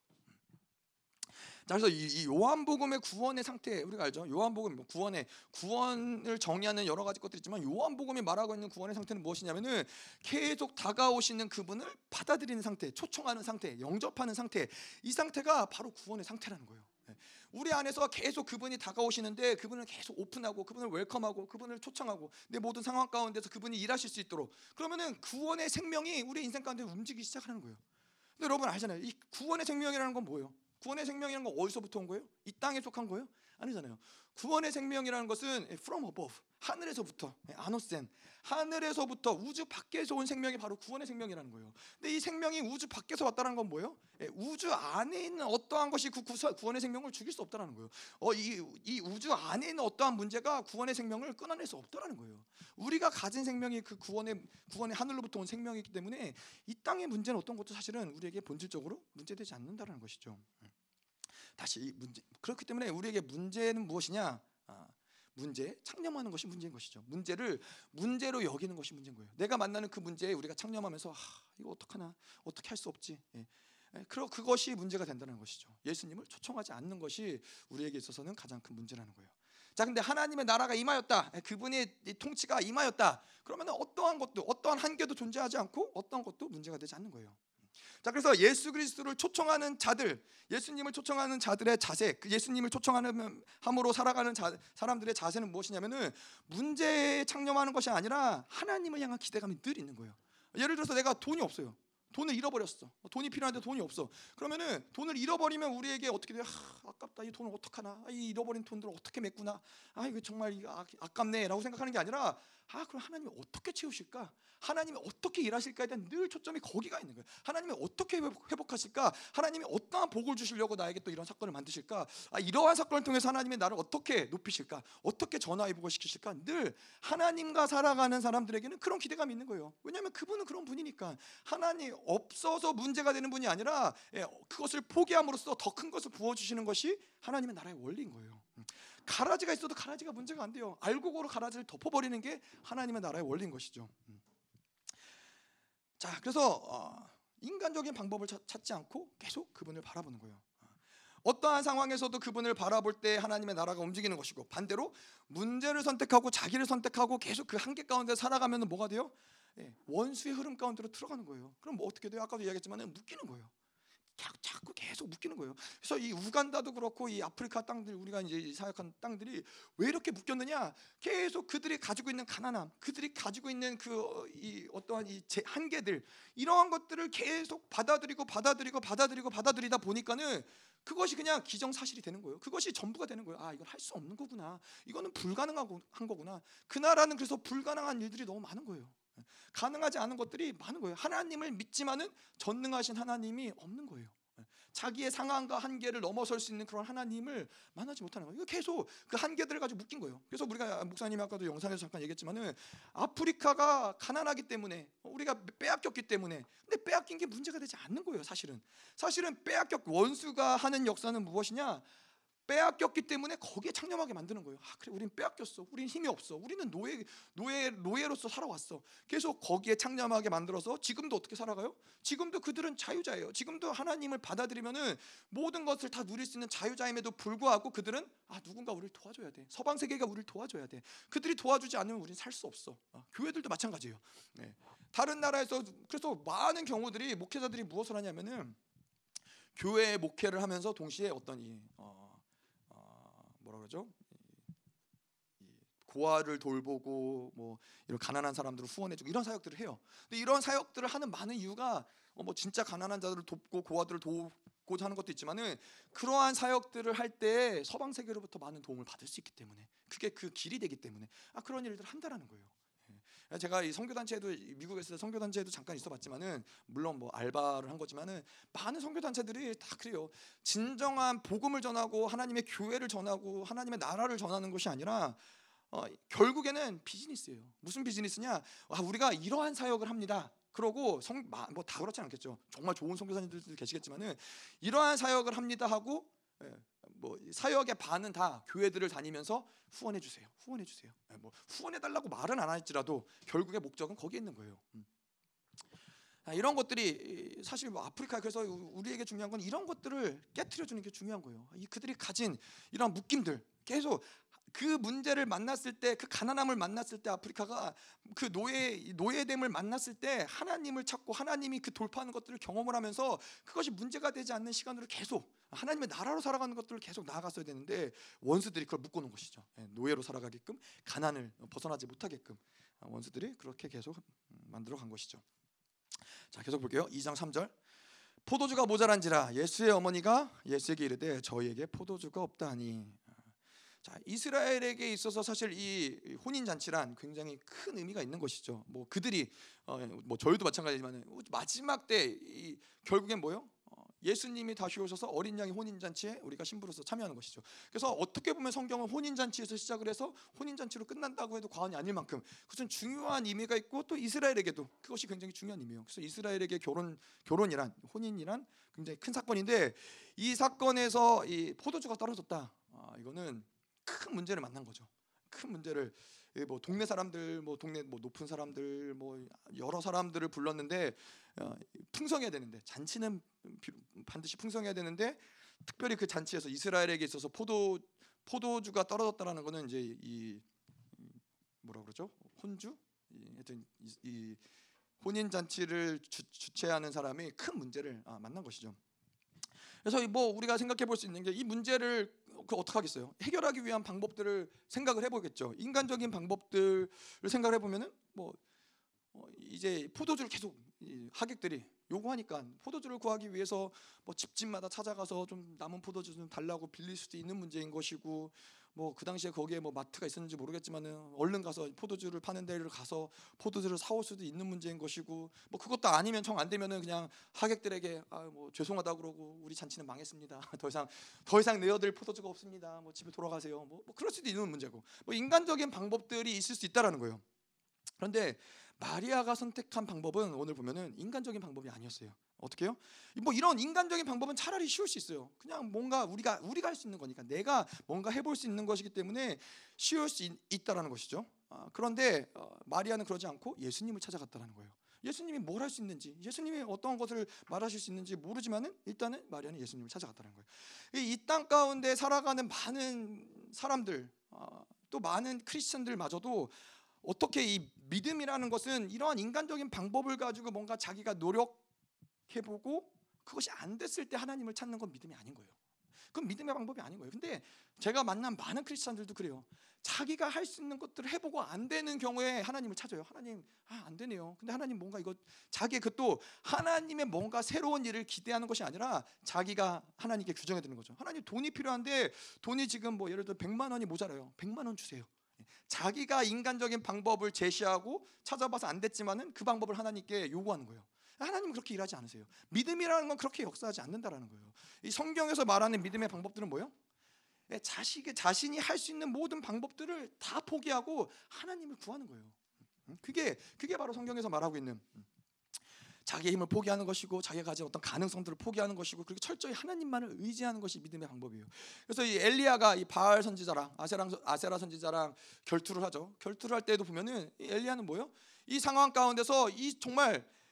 자, 그래서 이, 요한복음의 구원의 상태 우리가 알죠? 요한복음 뭐 구원의 구원을 정의하는 여러 가지 것들이 있지만 요한복음이 말하고 있는 구원의 상태는 무엇이냐면은 계속 다가오시는 그분을 받아들이는 상태, 초청하는 상태, 영접하는 상태. 이 상태가 바로 구원의 상태라는 거예요. 우리 안에서 계속 그분이 다가오시는데 그분을 계속 오픈하고 그분을 웰컴하고 그분을 초청하고 내 모든 상황 가운데서 그분이 일하실 수 있도록 그러면은 구원의 생명이 우리 인생 가운데 움직이기 시작하는 거예요. 근데 여러분 알잖아요. 이 구원의 생명이라는 건 뭐예요? 구원의 생명이라는 건 어디서부터 온 거예요? 이 땅에 속한 거예요? 아니잖아요. 구원의 생명이라는 것은 from above 하늘에서부터 아노센 하늘에서부터 우주 밖에서 온 생명이 바로 구원의 생명이라는 거예요. 근데 이 생명이 우주 밖에서 왔다는 건 뭐예요? 예, 우주 안에 있는 어떠한 것이 그 구원의 생명을 죽일 수 없다는 거예요. 어, 이, 이 우주 안에 있는 어떠한 문제가 구원의 생명을 끊어낼 수 없다는 거예요. 우리가 가진 생명이 그 구원의 구원의 하늘로부터 온 생명이기 때문에 이 땅의 문제는 어떤 것도 사실은 우리에게 본질적으로 문제되지 않는다는 것이죠. 다시 이 문제 그렇기 때문에 우리에게 문제는 무엇이냐? 아, 문제 창념하는 것이 문제인 것이죠. 문제를 문제로 여기는 것이 문제인 거예요. 내가 만나는 그 문제에 우리가 창념하면서 아, 이거 어떡하나 어떻게 할 수 없지. 예. 예, 그러 그것이 문제가 된다는 것이죠. 예수님을 초청하지 않는 것이 우리에게 있어서는 가장 큰 문제라는 거예요. 자, 근데 하나님의 나라가 임하였다. 예, 그분의 통치가 임하였다. 그러면 어떠한 것도 어떠한 한계도 존재하지 않고 어떠한 것도 문제가 되지 않는 거예요. 자, 그래서 예수 그리스도를 초청하는 자들, 예수님을 초청하는 자들의 자세, 그 예수님을 초청하는 함으로 살아가는 자, 사람들의 자세는 무엇이냐면은 문제에 창념하는 것이 아니라 하나님을 향한 기대감이 늘 있는 거예요. 예를 들어서 내가 돈이 없어요. 돈을 잃어버렸어. 돈이 필요한데 돈이 없어. 그러면은 돈을 잃어버리면 우리에게 어떻게 돼요? 아, 아깝다. 이 돈을 어떡하나? 아, 이 잃어버린 돈들을 어떻게 메꾸나? 아, 이거 정말 아, 아깝네라고 생각하는 게 아니라 아, 그럼 하나님이 어떻게 채우실까? 하나님이 어떻게 일하실까에 대한 늘 초점이 거기가 있는 거예요. 하나님이 어떻게 회복하실까? 하나님이 어떠한 복을 주시려고 나에게 또 이런 사건을 만드실까? 아, 이러한 사건을 통해서 하나님이 나를 어떻게 높이실까? 어떻게 전화위복을 시키실까? 늘 하나님과 살아가는 사람들에게는 그런 기대감이 있는 거예요. 왜냐하면 그분은 그런 분이니까 하나님 없어서 문제가 되는 분이 아니라 예, 그것을 포기함으로써 더 큰 것을 부어주시는 것이 하나님의 나라의 원리인 거예요. 음. 가라지가 있어도 가라지가 문제가 안 돼요. 알곡으로 가라지를 덮어버리는 게 하나님의 나라의 원리인 것이죠. 음. 자, 그래서 어, 인간적인 방법을 찾 지 않고 계속 그분을 바라보는 거예요. 어. 어떠한 상황에서도 그분을 바라볼 때 하나님의 나라가 움직이는 것이고 반대로 문제를 선택하고 자기를 선택하고 계속 그 한계 가운데 살아가면 뭐가 돼요? 예, 원수의 흐름 가운데로 들어가는 거예요. 그럼 뭐 어떻게 돼요? 아까도 이야기했지만 묶이는 거예요. 자꾸 계속 묶이는 거예요. 그래서 이 우간다도 그렇고 이 아프리카 땅들 우리가 이제 사역한 땅들이 왜 이렇게 묶였느냐? 계속 그들이 가지고 있는 가난함, 그들이 가지고 있는 그 이 어떠한 이 한계들 이러한 것들을 계속 받아들이고 받아들이고 받아들이고 받아들이다 보니까는 그것이 그냥 기정사실이 되는 거예요. 그것이 전부가 되는 거예요. 아, 이건 할수 없는 거구나. 이거는 불가능한 거구나. 그 나라는 그래서 불가능한 일들이 너무 많은 거예요. 가능하지 않은 것들이 많은 거예요. 하나님을 믿지만은 전능하신 하나님이 없는 거예요. 자기의 상황과 한계를 넘어설 수 있는 그런 하나님을 만나지 못하는 거예요. 계속 그 한계들을 가지고 묶인 거예요. 그래서 우리가 목사님이 아까도 영상에서 잠깐 얘기했지만은 아프리카가 가난하기 때문에 우리가 빼앗겼기 때문에 근데 빼앗긴 게 문제가 되지 않는 거예요. 사실은 사실은 빼앗겼 원수가 하는 역사는 무엇이냐? 빼앗겼기 때문에 거기에 창념하게 만드는 거예요. 아, 그래, 우린 빼앗겼어. 우린 힘이 없어. 우리는 노예, 노예, 노예로서 살아왔어. 계속 거기에 창념하게 만들어서 지금도 어떻게 살아가요? 지금도 그들은 자유자예요. 지금도 하나님을 받아들이면은 모든 것을 다 누릴 수 있는 자유자임에도 불구하고 그들은 아, 누군가 우리를 도와줘야 돼. 서방 세계가 우리를 도와줘야 돼. 그들이 도와주지 않으면 우린 살 수 없어. 아, 교회들도 마찬가지예요. 네. 다른 나라에서 그래서 많은 경우들이 목회자들이 무엇을 하냐면은 교회 목회를 하면서 동시에 어떤 이 어, 뭐라 그러죠? 고아를 돌보고 뭐 이런 가난한 사람들을 후원해주고 이런 사역들을 해요. 근데 이런 사역들을 하는 많은 이유가 어, 뭐 진짜 가난한 자들을 돕고 고아들을 돕고자 하는 것도 있지만은 그러한 사역들을 할 때 서방 세계로부터 많은 도움을 받을 수 있기 때문에 그게 그 길이 되기 때문에 아 그런 일들을 한다라는 거예요. 제가 이 선교 단체에도 미국에서 선교 단체에도 잠깐 있어봤지만은 물론 뭐 알바를 한 거지만은 많은 선교 단체들이 다 그래요. 진정한 복음을 전하고 하나님의 교회를 전하고 하나님의 나라를 전하는 것이 아니라 어, 결국에는 비즈니스예요. 무슨 비즈니스냐? 아, 우리가 이러한 사역을 합니다. 그러고 뭐다 그렇지 않겠죠. 정말 좋은 선교사님들 계시겠지만은 이러한 사역을 합니다 하고 예, 뭐 사역의 반은 다 교회들을 다니면서 후원해 주세요. 후원해 주세요. 예, 뭐 후원해 달라고 말은 안 할지라도 결국의 목적은 거기에 있는 거예요. 음. 아, 이런 것들이 사실 뭐 아프리카 그래서 우리에게 중요한 건 이런 것들을 깨뜨려 주는 게 중요한 거예요. 이 그들이 가진 이런 묶임들 계속 그 문제를 만났을 때 그 가난함을 만났을 때 아프리카가 그 노예 노예됨을 만났을 때 하나님을 찾고 하나님이 그 돌파하는 것들을 경험을 하면서 그것이 문제가 되지 않는 시간으로 계속 하나님의 나라로 살아가는 것들을 계속 나아갔어야 되는데 원수들이 그걸 묶어놓은 것이죠. 예, 노예로 살아가게끔 가난을 벗어나지 못하게끔 원수들이 그렇게 계속 만들어 간 것이죠. 자 계속 볼게요. 2장 3절 포도주가 모자란지라 예수의 어머니가 예수에게 이르되 저희에게 포도주가 없다니 자, 이스라엘에게 있어서 사실 이 혼인 잔치란 굉장히 큰 의미가 있는 것이죠. 뭐 그들이 어, 뭐 저희도 마찬가지지만 마지막 때 이, 결국엔 뭐요? 어, 예수님이 다시 오셔서 어린 양의 혼인 잔치에 우리가 신부로서 참여하는 것이죠. 그래서 어떻게 보면 성경은 혼인 잔치에서 시작을 해서 혼인 잔치로 끝난다고 해도 과언이 아닐 만큼 그것은 중요한 의미가 있고 또 이스라엘에게도 그것이 굉장히 중요한 의미예요. 그래서 이스라엘에게 결혼 결혼이란 혼인이란 굉장히 큰 사건인데 이 사건에서 이 포도주가 떨어졌다. 아, 이거는 큰 문제를 만난 거죠. 큰 문제를 이뭐 동네 사람들 뭐 동네 뭐 높은 사람들 뭐 여러 사람들을 불렀는데 어, 풍성해야 되는데 잔치는 비- 반드시 풍성해야 되는데 특별히 그 잔치에서 이스라엘에게 있어서 포도 포도주가 떨어졌다라는 거는 이제 이이 뭐라 그러죠 혼주 이, 하여튼 이, 이 혼인 잔치를 주, 주최하는 사람이 큰 문제를 아, 만난 것이죠. 그래서 이뭐 우리가 생각해 볼 수 있는 게 이 문제를 그 어떻게 하겠어요? 해결하기 위한 방법들을 생각을 해보겠죠. 인간적인 방법들을 생각해 보면은 뭐 어, 이제 포도주를 계속 이 하객들이 요구하니까 포도주를 구하기 위해서 뭐 집집마다 찾아가서 좀 남은 포도주 좀 달라고 빌릴 수도 있는 문제인 것이고 뭐 그 당시에 거기에 뭐 마트가 있었는지 모르겠지만은 얼른 가서 포도주를 파는 데를 가서 포도주를 사올 수도 있는 문제인 것이고 뭐 그것도 아니면 정 안 되면은 그냥 하객들에게 아 뭐 죄송하다 그러고 우리 잔치는 망했습니다. 더 이상 더 이상 내어드릴 포도주가 없습니다. 뭐 집에 돌아가세요. 뭐, 뭐 그럴 수도 있는 문제고 뭐 인간적인 방법들이 있을 수 있다라는 거예요. 그런데 마리아가 선택한 방법은 오늘 보면은 인간적인 방법이 아니었어요. 어떻게요? 뭐 이런 인간적인 방법은 차라리 쉬울 수 있어요. 그냥 뭔가 우리가 우리가 할 수 있는 거니까 내가 뭔가 해볼 수 있는 것이기 때문에 쉬울 수 있, 있다라는 것이죠. 아, 그런데 어, 마리아는 그러지 않고 예수님을 찾아갔다라는 거예요. 예수님이 뭘 할 수 있는지, 예수님이 어떤 것을 말하실 수 있는지 모르지만은 일단은 마리아는 예수님을 찾아갔다는 거예요. 이 땅 가운데 살아가는 많은 사람들, 아, 또 많은 크리스천들마저도 어떻게 이 믿음이라는 것은 이러한 인간적인 방법을 가지고 뭔가 자기가 노력 해보고 그것이 안 됐을 때 하나님을 찾는 건 믿음이 아닌 거예요. 그건 믿음의 방법이 아닌 거예요. 근데 제가 만난 많은 크리스천들도 그래요. 자기가 할 수 있는 것들을 해보고 안 되는 경우에 하나님을 찾아요. 하나님, 아, 안 되네요. 근데 하나님 뭔가 이거 자기 그또 하나님의 뭔가 새로운 일을 기대하는 것이 아니라 자기가 하나님께 규정해 드는 거죠. 하나님 돈이 필요한데 돈이 지금 뭐 예를 들어 100만 원이 모자라요. 100만 원 주세요. 자기가 인간적인 방법을 제시하고 찾아봐서 안 됐지만은 그 방법을 하나님께 요구하는 거예요. 하나님은 그렇게 일하지 않으세요. 믿음이라는 건 그렇게 역사하지 않는다라는 거예요. 이 성경에서 말하는 믿음의 방법들은 뭐예요? 예, 자식의 자신이 할 수 있는 모든 방법들을 다 포기하고 하나님을 구하는 거예요. 음, 그게 그게 바로 성경에서 말하고 있는 음, 자기의 힘을 포기하는 것이고 자기가 가진 어떤 가능성들을 포기하는 것이고 그리고 철저히 하나님만을 의지하는 것이 믿음의 방법이에요. 그래서 이 엘리야가 이 바알 선지자랑 아세라 아세라 선지자랑 결투를 하죠. 결투를 할 때도 보면은 이 엘리야는 뭐요? 이 상황 가운데서 이 정말 어,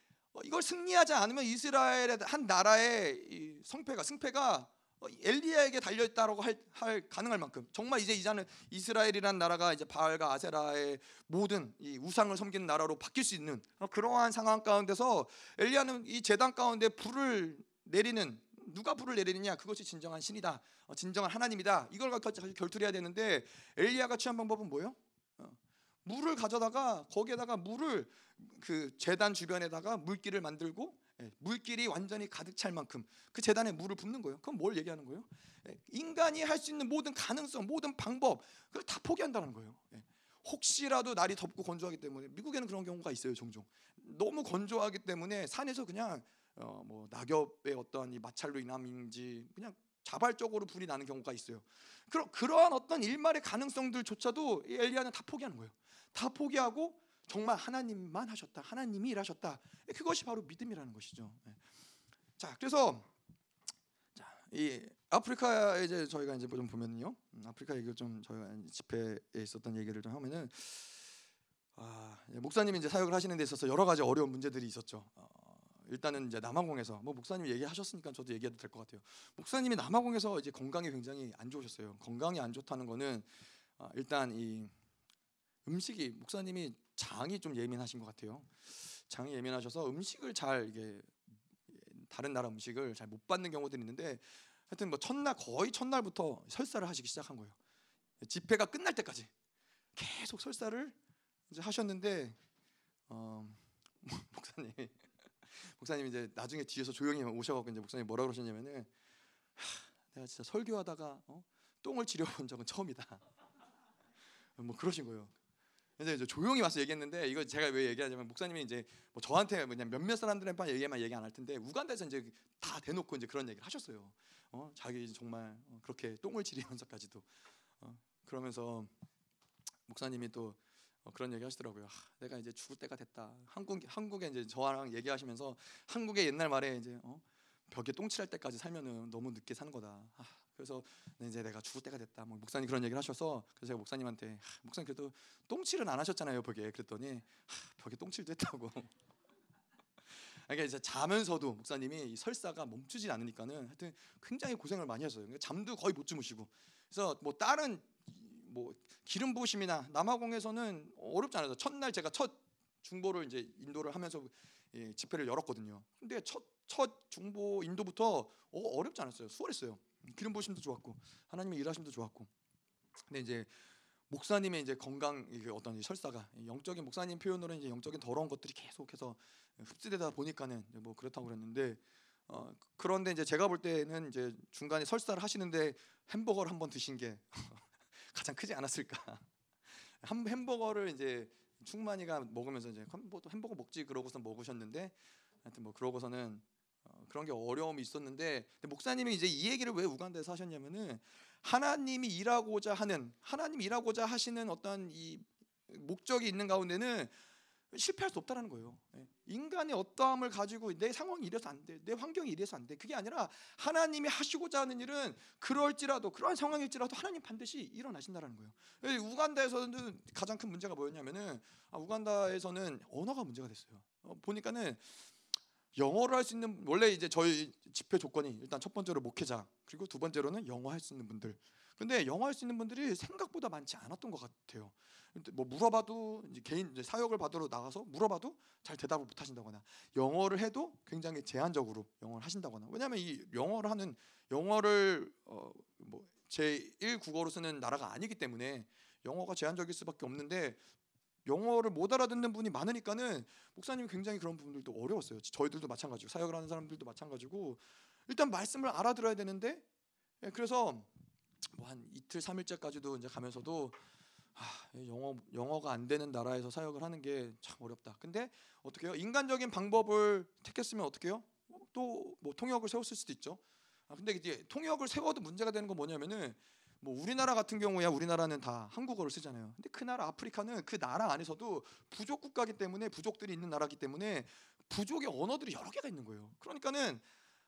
이걸 승리하지 않으면 이스라엘의 한 나라의 이 성패가 승패가 어, 엘리야에게 달려 있다라고 할, 할 가능할 만큼 정말 이제 이제는 이스라엘이란 나라가 이제 바알과 아세라의 모든 이 우상을 섬기는 나라로 바뀔 수 있는 어, 그러한 상황 가운데서 엘리야는 이 제단 가운데 불을 내리는 누가 불을 내리느냐? 그것이 진정한 신이다. 어, 진정한 하나님이다. 이걸 갖고 결투를 해야 되는데 엘리야가 취한 방법은 뭐예요? 어, 물을 가져다가 거기에다가 물을 그 재단 주변에다가 물길을 만들고 예, 물길이 완전히 가득 찰 만큼 그 재단에 물을 붓는 거예요. 그럼 뭘 얘기하는 거예요? 예, 인간이 할 수 있는 모든 가능성, 모든 방법 그걸 다 포기한다는 거예요. 예, 혹시라도 날이 덥고 건조하기 때문에 미국에는 그런 경우가 있어요, 종종. 너무 건조하기 때문에 산에서 그냥 어, 뭐 낙엽의 어떤 이 마찰로 인함인지 그냥 자발적으로 불이 나는 경우가 있어요. 그러, 그러한 어떤 일말의 가능성들조차도 이 엘리야는 다 포기하는 거예요. 다 포기하고 정말 하나님만 하셨다. 하나님이 일하셨다. 그것이 바로 믿음이라는 것이죠. 예. 자, 그래서 자, 이 아프리카에 이제 저희가 이제 좀 보면요. 음, 아프리카 얘기를 좀 저희가 집회에 있었던 얘기를 좀 하면은 아, 예, 목사님이 이제 사역을 하시는 데 있어서 여러 가지 어려운 문제들이 있었죠. 어, 일단은 이제 남아공에서 뭐 목사님 얘기하셨으니까 저도 얘기해도 될 것 같아요. 목사님이 남아공에서 이제 건강이 굉장히 안 좋으셨어요. 건강이 안 좋다는 거는 어, 일단 이 음식이 목사님이 장이 좀 예민하신 것 같아요. 장이 예민하셔서 음식을 잘 이게 다른 나라 음식을 잘 못 받는 경우들이 있는데 하여튼 뭐 첫날 거의 첫날부터 설사를 하시기 시작한 거예요. 집회가 끝날 때까지 계속 설사를 이제 하셨는데 어, 목사님 목사님 이제 나중에 뒤에서 조용히 오셔갖고 이제 목사님 뭐라 그러셨냐면은 하, 내가 진짜 설교하다가 어? 똥을 지려본 적은 처음이다. 뭐 그러신 거예요. 근데 이제 조용히 와서 얘기했는데 이거 제가 왜 얘기하냐면 목사님이 이제 뭐 저한테 그냥 몇몇 사람들한테 얘기만 얘기 안 할 텐데 우간다에서 이제 다 대놓고 이제 그런 얘기를 하셨어요. 어, 자기 정말 어, 그렇게 똥을 지리면서까지도 어, 그러면서 목사님이 또 어, 그런 얘기 하시더라고요. 하, 내가 이제 죽을 때가 됐다. 한국 한국에 이제 저랑 얘기하시면서 한국의 옛날 말에 이제 어, 벽에 똥칠할 때까지 살면은 너무 늦게 사는 거다. 아, 그래서 이제 내가 죽을 때가 됐다. 뭐 목사님 그런 얘기를 하셔서 그래서 제가 목사님한테 아, 목사님 그래도 똥칠은 안 하셨잖아요 벽에 그랬더니 아, 벽에 똥칠도 했다고. 그러니까 이제 자면서도 목사님이 이 설사가 멈추지 않으니까는 하여튼 굉장히 고생을 많이 했어요. 그러니까 잠도 거의 못 주무시고. 그래서 뭐 다른 뭐 기름 부심이나 남아공에서는 어렵지 않아요. 첫날 제가 첫 중보를 이제 인도를 하면서 예, 집회를 열었거든요. 근데 첫, 첫 중보 인도부터 어, 어렵지 않았어요. 수월했어요. 기름 부심도 좋았고 하나님의 일하심도 좋았고. 근데 이제 목사님의 이제 건강 어떤 이 설사가 영적인 목사님 표현으로 이제 영적인 더러운 것들이 계속해서 흡수되다 보니까는 뭐 그렇다고 그랬는데 어, 그런데 이제 제가 볼 때는 이제 중간에 설사를 하시는데 햄버거를 한번 드신 게 가장 크지 않았을까. 한 햄버거를 이제 충만이가 먹으면서 이제 뭐 햄버거 먹지 그러고서 먹으셨는데 하여튼 뭐 그러고서는 어, 그런 게 어려움이 있었는데 목사님이 이제 이 얘기를 왜 우간다에서 하셨냐면은 하나님이 일하고자 하는 하나님이 일하고자 하시는 어떤 이 목적이 있는 가운데는 실패할 수 없다라는 거예요. 예. 인간의 어떠함을 가지고 내 상황이 이래서 안 돼, 내 환경이 이래서 안 돼. 그게 아니라 하나님이 하시고자 하는 일은 그럴지라도 그러한 상황일지라도 하나님 반드시 일어나신다라는 거예요. 예, 우간다에서는 가장 큰 문제가 뭐였냐면은 아, 우간다에서는 언어가 문제가 됐어요. 어, 보니까는 영어를 할수 있는 원래 이제 저희 집회 조건이 일단 첫 번째로 목회자 그리고 두 번째로는 영어 할 수 있는 분들. 근데 영어 할 수 있는 분들이 생각보다 많지 않았던 것 같아요. 뭐 물어봐도 이제 개인 이제 사역을 받으러 나가서 물어봐도 잘 대답을 못 하신다거나 영어를 해도 굉장히 제한적으로 영어를 하신다거나 왜냐하면 이 영어를 하는 영어를 어뭐 제 1 국어로 쓰는 나라가 아니기 때문에 영어가 제한적일 수밖에 없는데 영어를 못 알아듣는 분이 많으니까는 목사님이 굉장히 그런 부분들도 어려웠어요. 저희들도 마찬가지고 사역을 하는 사람들도 마찬가지고 일단 말씀을 알아들어야 되는데 예, 그래서 뭐 한 이틀 삼일째까지도 이제 가면서도 아, 영어 영어가 안 되는 나라에서 사역을 하는 게 참 어렵다. 근데 어떻게 요 인간적인 방법을 택했으면 어떻게 요 또 뭐 통역을 세웠을 수도 있죠. 아, 근데 이제 통역을 세워도 문제가 되는 건 뭐냐면은 뭐 우리나라 같은 경우야 우리나라는 다 한국어를 쓰잖아요. 근데 그 나라 아프리카는 그 나라 안에서도 부족 국가기 때문에 부족들이 있는 나라기 때문에 부족의 언어들이 여러 개가 있는 거예요. 그러니까는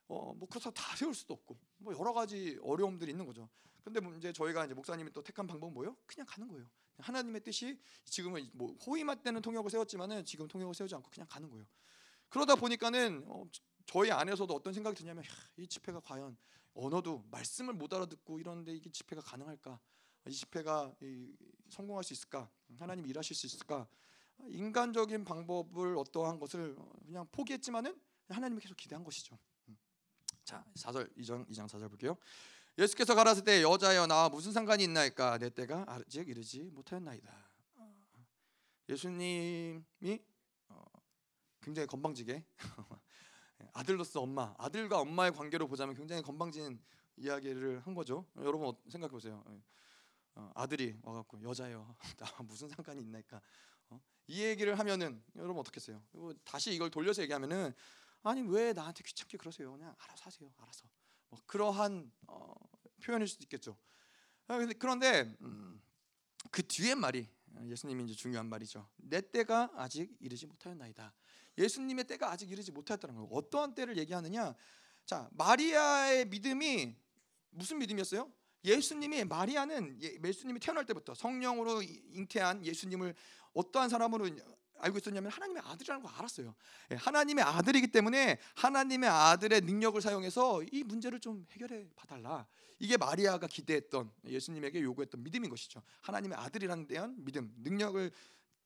어 뭐 그렇다고 다 세울 수도 없고 뭐 여러 가지 어려움들이 있는 거죠. 근데 이제 저희가 이제 목사님이 또 택한 방법은 뭐예요? 그냥 가는 거예요. 하나님의 뜻이 지금은 뭐 호위마 때는 통역을 세웠지만은 지금 통역을 세우지 않고 그냥 가는 거예요. 그러다 보니까는 어, 저희 안에서도 어떤 생각이 드냐면 야, 이 집회가 과연 언어도 말씀을 못 알아듣고 이런데 이게 집회가 가능할까? 이 집회가 이, 성공할 수 있을까? 하나님 일하실 수 있을까? 인간적인 방법을 어떠한 것을 그냥 포기했지만은 하나님이 계속 기대한 것이죠. 음. 자, 4절 2장 2장 4절 볼게요. 예수께서 가라사대 때 여자여 나와 무슨 상관이 있나이까 내 때가 아직 이르지 못하였나이다. 예수님이 어, 굉장히 건방지게 아들로서 엄마, 아들과 엄마의 관계로 보자면 굉장히 건방진 이야기를 한 거죠. 여러분 어, 생각해 보세요. 어, 아들이 와갖고 여자요, 나 무슨 상관이 있나이까. 이 얘기를 하면은 여러분 어떻겠어요? 다시 이걸 돌려서 얘기하면은 아니 왜 나한테 귀찮게 그러세요? 그냥 알아서 하세요. 알아서. 뭐 그러한 어, 표현일 수도 있겠죠. 아, 그런데 음, 그 뒤에 말이 예수님이 이제 중요한 말이죠. 내 때가 아직 이르지 못하였나이다. 예수님의 때가 아직 이르지 못하였다는 거예요. 어떠한 때를 얘기하느냐? 자, 마리아의 믿음이 무슨 믿음이었어요? 예수님이 마리아는 예수님이 태어날 때부터 성령으로 잉태한 예수님을 어떠한 사람으로 알고 있었냐면 하나님의 아들이라는 걸 알았어요. 예, 하나님의 아들이기 때문에 하나님의 아들의 능력을 사용해서 이 문제를 좀 해결해 봐달라. 이게 마리아가 기대했던 예수님에게 요구했던 믿음인 것이죠. 하나님의 아들이라는 대한 믿음, 능력을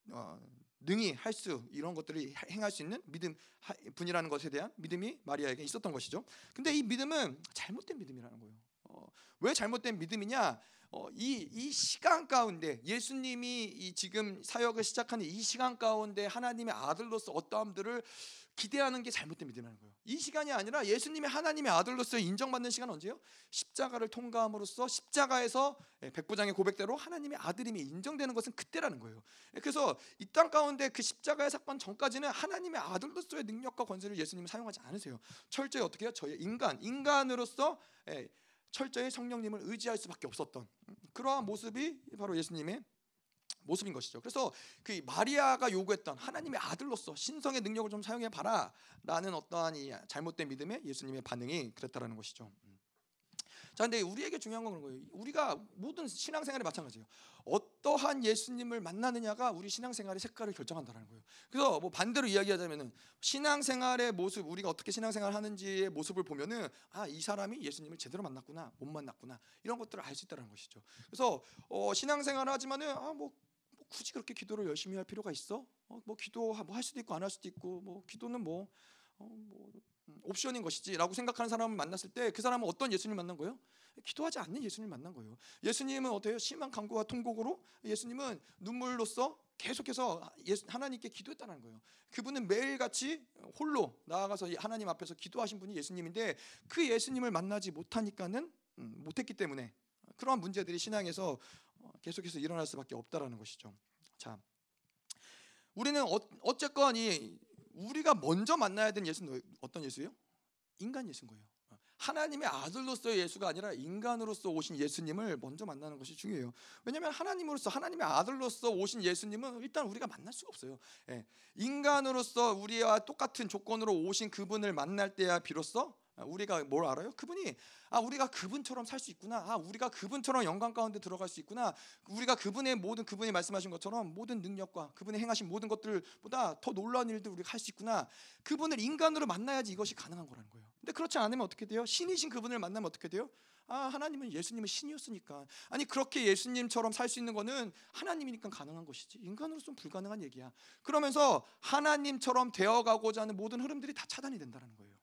어, 능히 할 수 이런 것들을 행할 수 있는 믿음 분이라는 것에 대한 믿음이 마리아에게 있었던 것이죠. 근데 이 믿음은 잘못된 믿음이라는 거예요. 어, 왜 잘못된 믿음이냐? 어, 이, 이 시간 가운데 예수님이 이 지금 사역을 시작하는 이 시간 가운데 하나님의 아들로서 어떠함들을 기대하는 게 잘못된 믿음이라는 거예요. 이 시간이 아니라 예수님이 하나님의 아들로서 인정받는 시간 언제요? 십자가를 통과함으로써 십자가에서 예, 백부장의 고백대로 하나님의 아들임이 인정되는 것은 그때라는 거예요. 예, 그래서 이 땅 가운데 그 십자가의 사건 전까지는 하나님의 아들로서의 능력과 권세를 예수님이 사용하지 않으세요. 철저히 어떻게 해요? 저희 인간, 인간으로서 예, 철저히 성령님을 의지할 수밖에 없었던 그러한 모습이 바로 예수님의 모습인 것이죠. 그래서 그 마리아가 요구했던 하나님의 아들로서 신성의 능력을 좀 사용해 봐라라는 어떠한 이 잘못된 믿음에 예수님의 반응이 그랬다라는 것이죠. 음. 자, 근데 우리에게 중요한 건 그런 거예요. 우리가 모든 신앙생활에 마찬가지예요. 어떠한 예수님을 만나느냐가 우리 신앙생활의 색깔을 결정한다는 거예요. 그래서 뭐 반대로 이야기하자면은 신앙생활의 모습, 우리가 어떻게 신앙생활 하는지의 모습을 보면은 아, 이 사람이 예수님을 제대로 만났구나, 못 만났구나 이런 것들을 알 수 있다는 것이죠. 그래서 어, 신앙생활을 하지만은 아, 뭐, 뭐 굳이 그렇게 기도를 열심히 할 필요가 있어? 어, 뭐 기도 뭐 할 수도 있고 안 할 수도 있고 뭐 기도는 뭐, 어, 뭐 음, 옵션인 것이지라고 생각하는 사람을 만났을 때 그 사람은 어떤 예수님 만난 거예요? 기도하지 않는 예수님 만난 거예요. 예수님은 어때요? 심한 간구와 통곡으로 예수님은 눈물로써 계속해서 하나님께 기도했다는 거예요. 그분은 매일같이 홀로 나아가서 하나님 앞에서 기도하신 분이 예수님인데 그 예수님을 만나지 못하니까는 음, 못했기 때문에 그러한 문제들이 신앙에서 어, 계속해서 일어날 수밖에 없다라는 것이죠. 자, 우리는 어, 쨌건 이 우리가 먼저 만나야 되는 예수는 어떤 예수예요? 인간 예수인 거예요. 하나님의 아들로서의 예수가 아니라 인간으로서 오신 예수님을 먼저 만나는 것이 중요해요. 왜냐하면 하나님으로서 하나님의 아들로서 오신 예수님은 일단 우리가 만날 수가 없어요. 예. 인간으로서 우리와 똑같은 조건으로 오신 그분을 만날 때야 비로소 아, 우리가 뭘 알아요? 그분이 아 우리가 그분처럼 살 수 있구나. 아 우리가 그분처럼 영광 가운데 들어갈 수 있구나. 우리가 그분의 모든 그분이 말씀하신 것처럼 모든 능력과 그분이 행하신 모든 것들보다 더 놀라운 일들 우리가 할 수 있구나. 그분을 인간으로 만나야지 이것이 가능한 거라는 거예요. 근데 그렇지 않으면 어떻게 돼요? 신이신 그분을 만나면 어떻게 돼요? 아 하나님은 예수님은 신이었으니까 아니 그렇게 예수님처럼 살 수 있는 거는 하나님이니까 가능한 것이지 인간으로서는 불가능한 얘기야. 그러면서 하나님처럼 되어가고자 하는 모든 흐름들이 다 차단이 된다는 거예요.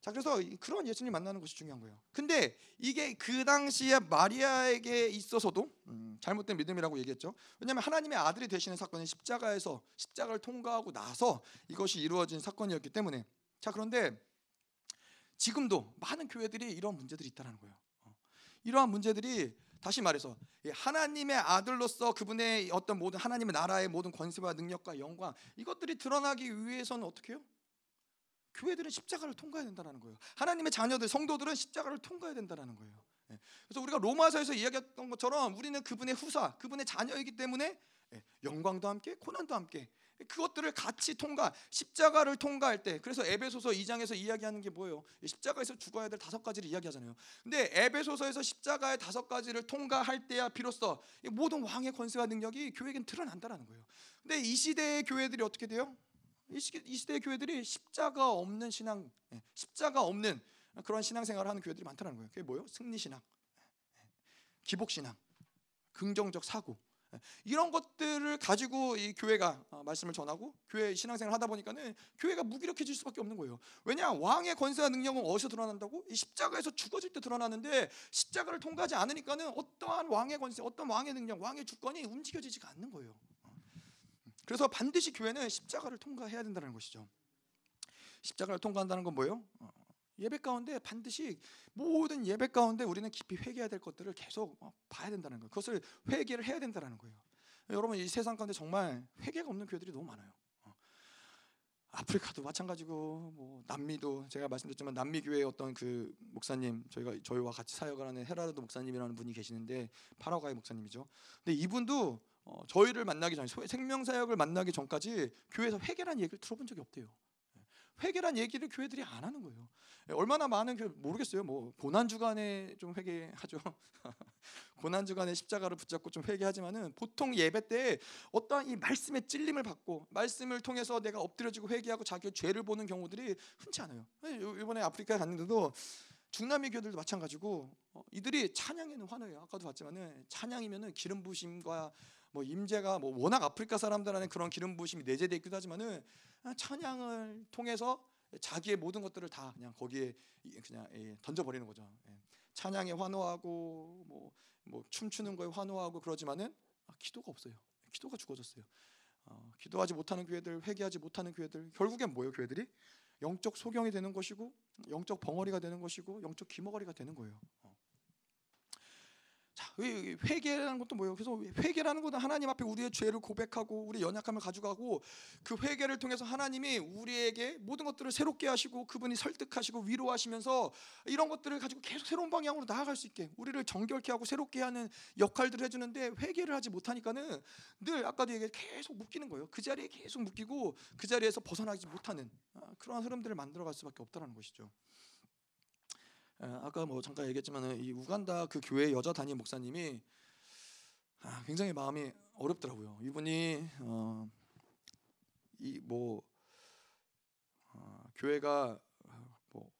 자 그래서 그런 예수님 만나는 것이 중요한 거예요. 근데 이게 그 당시에 마리아에게 있어서도 음, 잘못된 믿음이라고 얘기했죠. 왜냐하면 하나님의 아들이 되시는 사건이 십자가에서 십자가를 통과하고 나서 이것이 이루어진 사건이었기 때문에 자 그런데 지금도 많은 교회들이 이런 문제들이 있다는 거예요. 어. 이러한 문제들이 다시 말해서 하나님의 아들로서 그분의 어떤 모든 하나님의 나라의 모든 권세와 능력과 영광 이것들이 드러나기 위해서는 어떻게 해요? 교회들은 십자가를 통과해야 된다는 거예요. 하나님의 자녀들, 성도들은 십자가를 통과해야 된다는 거예요. 예. 그래서 우리가 로마서에서 이야기했던 것처럼 우리는 그분의 후사, 그분의 자녀이기 때문에 예, 영광도 함께, 고난도 함께 그것들을 같이 통과, 십자가를 통과할 때, 그래서 에베소서 2장에서 이야기하는 게 뭐예요? 십자가에서 죽어야 될 다섯 가지를 이야기하잖아요. 근데 에베소서에서 십자가의 다섯 가지를 통과할 때야 비로소 모든 왕의 권세와 능력이 교회에겐 드러난다는 거예요. 근데 이 시대의 교회들이 어떻게 돼요? 이 시대 교회들이 십자가 없는 신앙, 예, 십자가 없는 그런 신앙생활을 하는 교회들이 많다는 거예요. 그게 뭐예요? 승리 신앙, 기복 신앙, 긍정적 사고 예, 이런 것들을 가지고 이 교회가 어, 말씀을 전하고 교회 신앙생활 하다 보니까는 교회가 무기력해질 수밖에 없는 거예요. 왜냐 왕의 권세와 능력은 어디서 드러난다고? 이 십자가에서 죽어질 때 드러나는데 십자가를 통과하지 않으니까는 어떠한 왕의 권세, 어떤 왕의 능력, 왕의 주권이 움직여지지가 않는 거예요. 그래서 반드시 교회는 십자가를 통과해야 된다는 것이죠. 십자가를 통과한다는 건 뭐예요? 어, 예배 가운데 반드시 모든 예배 가운데 우리는 깊이 회개해야 될 것들을 계속 어, 봐야 된다는 거예요. 그것을 회개를 해야 된다는 거예요. 여러분 이 세상 가운데 정말 회개가 없는 교회들이 너무 많아요. 어, 아프리카도 마찬가지고 뭐 남미도 제가 말씀드렸지만 남미 교회 어떤 그 목사님 저희가 저희와 같이 사역을 하는 헤라드 목사님이라는 분이 계시는데 파라과이 목사님이죠. 근데 이분도 어, 저희를 만나기 전에 생명사역을 만나기 전까지 교회에서 회개란 얘기를 들어본 적이 없대요. 예. 회개란 얘기를 교회들이 안 하는 거예요. 예, 얼마나 많은 교회 모르겠어요. 뭐 고난 주간에 좀 회개하죠. 고난 주간에 십자가를 붙잡고 좀 회개하지만은 보통 예배 때 어떠한 이 말씀의 찔림을 받고 말씀을 통해서 내가 엎드려지고 회개하고 자기의 죄를 보는 경우들이 흔치 않아요. 예, 이번에 아프리카에 갔는데도 중남미 교들도 마찬가지고 어, 이들이 찬양에는 환호해요. 아까도 봤지만은 찬양이면은 기름 부심과 뭐 임재가 뭐 워낙 아프리카 사람들 안에 그런 기름 부심이 내재되어 있기도 하지만은 찬양을 통해서 자기의 모든 것들을 다 그냥 거기에 그냥 예, 던져 버리는 거죠. 예. 찬양에 환호하고 뭐, 뭐 춤추는 거에 환호하고 그러지만은 아, 기도가 없어요. 기도가 죽어졌어요. 어, 기도하지 못하는 교회들, 회개하지 못하는 교회들, 결국엔 뭐예요, 교회들이? 영적 소경이 되는 것이고, 영적 벙어리가 되는 것이고, 영적 귀머거리가 되는 거예요. 어. 자, 왜 회개라는 것도 뭐예요? 그래서 회개라는 것은 하나님 앞에 우리의 죄를 고백하고 우리 연약함을 가져가고 그 회개를 통해서 하나님이 우리에게 모든 것들을 새롭게 하시고 그분이 설득하시고 위로하시면서 이런 것들을 가지고 계속 새로운 방향으로 나아갈 수 있게 우리를 정결케 하고 새롭게 하는 역할들을 해주는데 회개를 하지 못하니까는 늘 아까도 얘기해 계속 묶이는 거예요. 그 자리에 계속 묶이고 그 자리에서 벗어나지 못하는 아, 그러한 흐름들을 만들어갈 수밖에 없다는 것이죠. 아까 뭐 잠깐 얘기했지만 이 우간다 그 교회 여자 담임 목사님이 아, 굉장히 마음이 어렵더라고요. 이분이 어, 이뭐 어, 교회가 뭐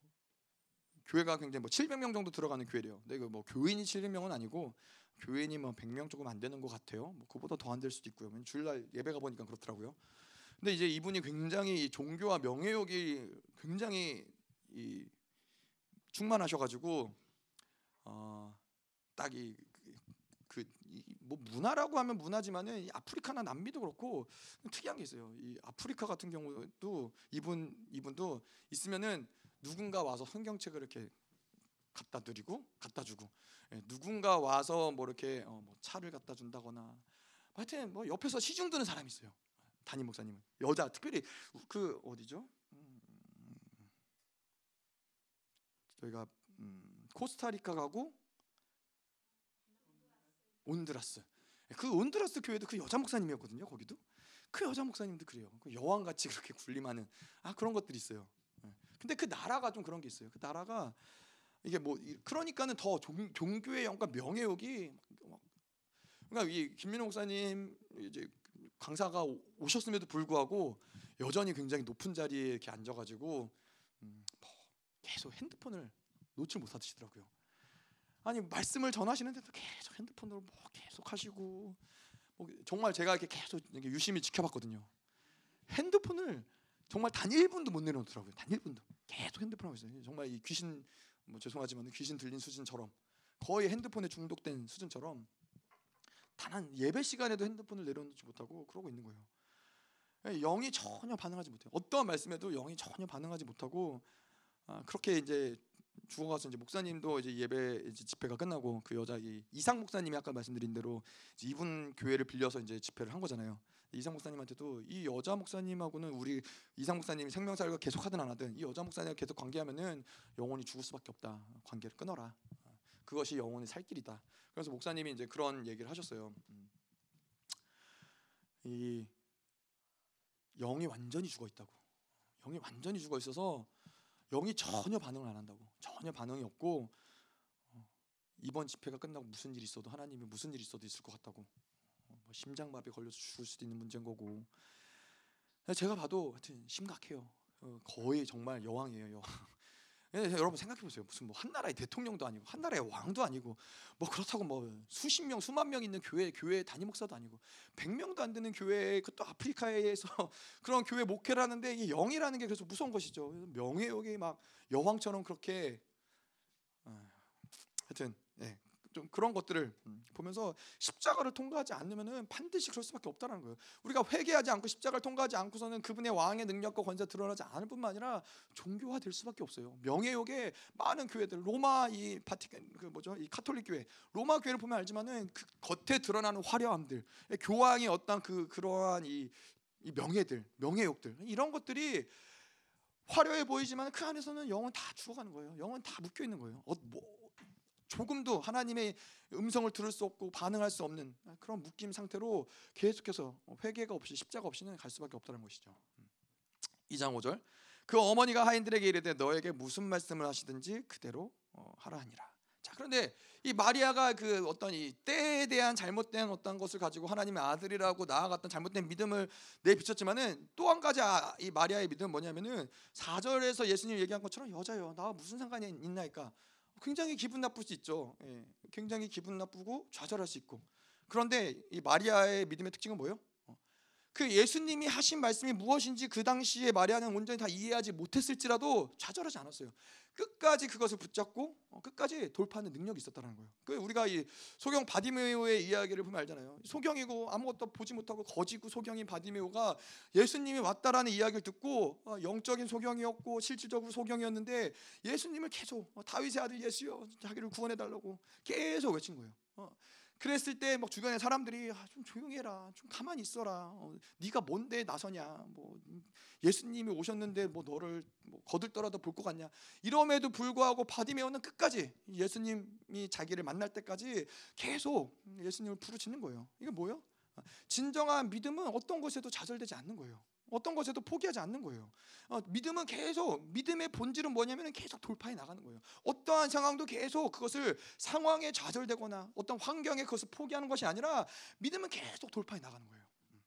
교회가 굉장히 뭐 700명 정도 들어가는 교회래요. 근데 뭐 교인이 700명은 아니고 교인이 뭐 100명 조금 안 되는 것 같아요. 뭐 그보다 더 안 될 수도 있고요. 주일날 예배 가 보니까 그렇더라고요. 근데 이제 이분이 굉장히 종교와 명예욕이 굉장히 이 충만하셔가지고 어, 딱이 그, 뭐 문화라고 하면 문화지만은 이 아프리카나 남미도 그렇고 특이한 게 있어요. 이 아프리카 같은 경우도 이분 이분도 있으면은 누군가 와서 성경책을 이렇게 갖다 드리고 갖다 주고 예, 누군가 와서 뭐 이렇게 어, 뭐 차를 갖다 준다거나 하여튼 뭐 옆에서 시중 드는 사람이 있어요. 담임 목사님은 여자 특별히 그 어디죠? 저희가 음, 코스타리카 가고 온드라스. 그 온드라스 교회도 그 여자 목사님이었거든요. 거기도 그 여자 목사님도 그래요. 그 여왕 같이 그렇게 군림하는 아 그런 것들이 있어요. 예. 근데 그 나라가 좀 그런 게 있어요. 그 나라가 이게 뭐 그러니까는 더 종, 종교의 영과 명예욕이 그러니까 이 김민호 목사님 이제 강사가 오셨음에도 불구하고 여전히 굉장히 높은 자리에 이렇게 앉아가지고 음, 계속 핸드폰을 놓칠 못하시더라고요. 아니 말씀을 전하시는데도 계속 핸드폰으로 뭐 계속 하시고 뭐 정말 제가 이렇게 계속 이렇게 유심히 지켜봤거든요. 핸드폰을 정말 단 1분도 못 내려놓더라고요. 단 1분도 계속 핸드폰 하고 있어요. 정말 이 귀신 뭐 죄송하지만 귀신 들린 수준처럼 거의 핸드폰에 중독된 수준처럼 단 한 예배 시간에도 핸드폰을 내려놓지 못하고 그러고 있는 거예요. 영이 전혀 반응하지 못해요. 어떠한 말씀에도 영이 전혀 반응하지 못하고 아, 그렇게 이제 죽어가서 이제 목사님도 이제 예배 이제 집회가 끝나고 그 여자 이 이상 목사님이 아까 말씀드린 대로 이분 교회를 빌려서 이제 집회를 한 거잖아요. 이상 목사님한테도 이 여자 목사님하고는 우리 이상 목사님이 생명사를 계속 하든 안 하든 이 여자 목사님과 계속 관계하면은 영원히 죽을 수밖에 없다. 관계를 끊어라. 그것이 영혼의 살 길이다. 그래서 목사님이 이제 그런 얘기를 하셨어요. 음. 이 영이 완전히 죽어 있다고. 영이 완전히 죽어 있어서 영이 전혀 반응을 안 한다고. 전혀 반응이 없고 어, 이번 집회가 끝나고 무슨 일이 있어도 하나님이 무슨 일이 있어도 있을 것 같다고. 어, 뭐 심장마비 걸려서 죽을 수도 있는 문제인 거고. 제가 봐도 하여튼 심각해요. 어, 거의 정말 여왕이에요 여왕. 예, 여러분 생각해 보세요. 무슨 뭐 한 나라의 대통령도 아니고 한 나라의 왕도 아니고 뭐 그렇다고 뭐 수십 명 수만 명 있는 교회 교회 단임 목사도 아니고 백 명도 안 되는 교회 그또 아프리카에서 그런 교회 목회를 하는데 이 영이라는 게 그래서 무서운 것이죠. 명예욕이 막 여왕처럼 그렇게 어, 하여튼 예, 좀 그런 것들을 음, 보면서 십자가를 통과하지 않으면은 반드시 그럴 수밖에 없다는 거예요. 우리가 회개하지 않고 십자가를 통과하지 않고서는 그분의 왕의 능력과 권세 드러나지 않을 뿐만 아니라 종교화 될 수밖에 없어요. 명예욕에 많은 교회들 로마 이 바티칸 그 뭐죠 이 카톨릭 교회 로마 교회를 보면 알지만은 그 겉에 드러나는 화려함들 교황이 어떤 그 그러한 이, 이 명예들 명예욕들 이런 것들이 화려해 보이지만 그 안에서는 영은 다 죽어가는 거예요. 영은 다 묶여 있는 거예요. 어, 뭐, 조금도 하나님의 음성을 들을 수 없고 반응할 수 없는 그런 묶임 상태로 계속해서 회개가 없이 십자가 없이는 갈 수밖에 없다는 것이죠. 2장 5절 그 어머니가 하인들에게 이르되 너에게 무슨 말씀을 하시든지 그대로 어, 하라 하니라. 자 그런데 이 마리아가 그 어떤 이 때에 대한 잘못된 어떤 것을 가지고 하나님의 아들이라고 나아갔던 잘못된 믿음을 내비쳤지만은 또 한 가지 아, 이 마리아의 믿음은 뭐냐면은 4절에서 예수님 얘기한 것처럼 여자요 나와 무슨 상관이 있나이까 굉장히 기분 나쁠 수 있죠. 예, 굉장히 기분 나쁘고 좌절할 수 있고. 그런데 이 마리아의 믿음의 특징은 뭐예요? 어, 그 예수님이 하신 말씀이 무엇인지 그 당시에 마리아는 온전히 다 이해하지 못했을지라도 좌절하지 않았어요. 끝까지 그것을 붙잡고 어, 끝까지 돌파하는 능력이 있었다는 거예요. 그 우리가 이 소경 바디메오의 이야기를 보면 알잖아요. 소경이고 아무것도 보지 못하고 거지고 소경인 바디메오가 예수님이 왔다라는 이야기를 듣고 어, 영적인 소경이었고 실질적으로 소경이었는데 예수님을 계속 어, 다윗의 아들 예수여 자기를 구원해 달라고 계속 외친 거예요. 그랬을 때 막 주변에 사람들이 아, 좀 조용히 해라, 좀 가만히 있어라. 어, 네가 뭔데 나서냐? 뭐 예수님이 오셨는데 뭐 너를 뭐 거들떠라도 볼 것 같냐? 이럼에도 불구하고 바디메오는 끝까지 예수님이 자기를 만날 때까지 계속 예수님을 부르짖는 거예요. 이게 뭐예요? 진정한 믿음은 어떤 것에도 좌절되지 않는 거예요. 어떤 것에도 포기하지 않는 거예요. 어, 믿음은 계속 믿음의 본질은 뭐냐면 계속 돌파해 나가는 거예요. 어떠한 상황도 계속 그것을 상황에 좌절되거나 어떤 환경에 그것을 포기하는 것이 아니라 믿음은 계속 돌파해 나가는 거예요. 음.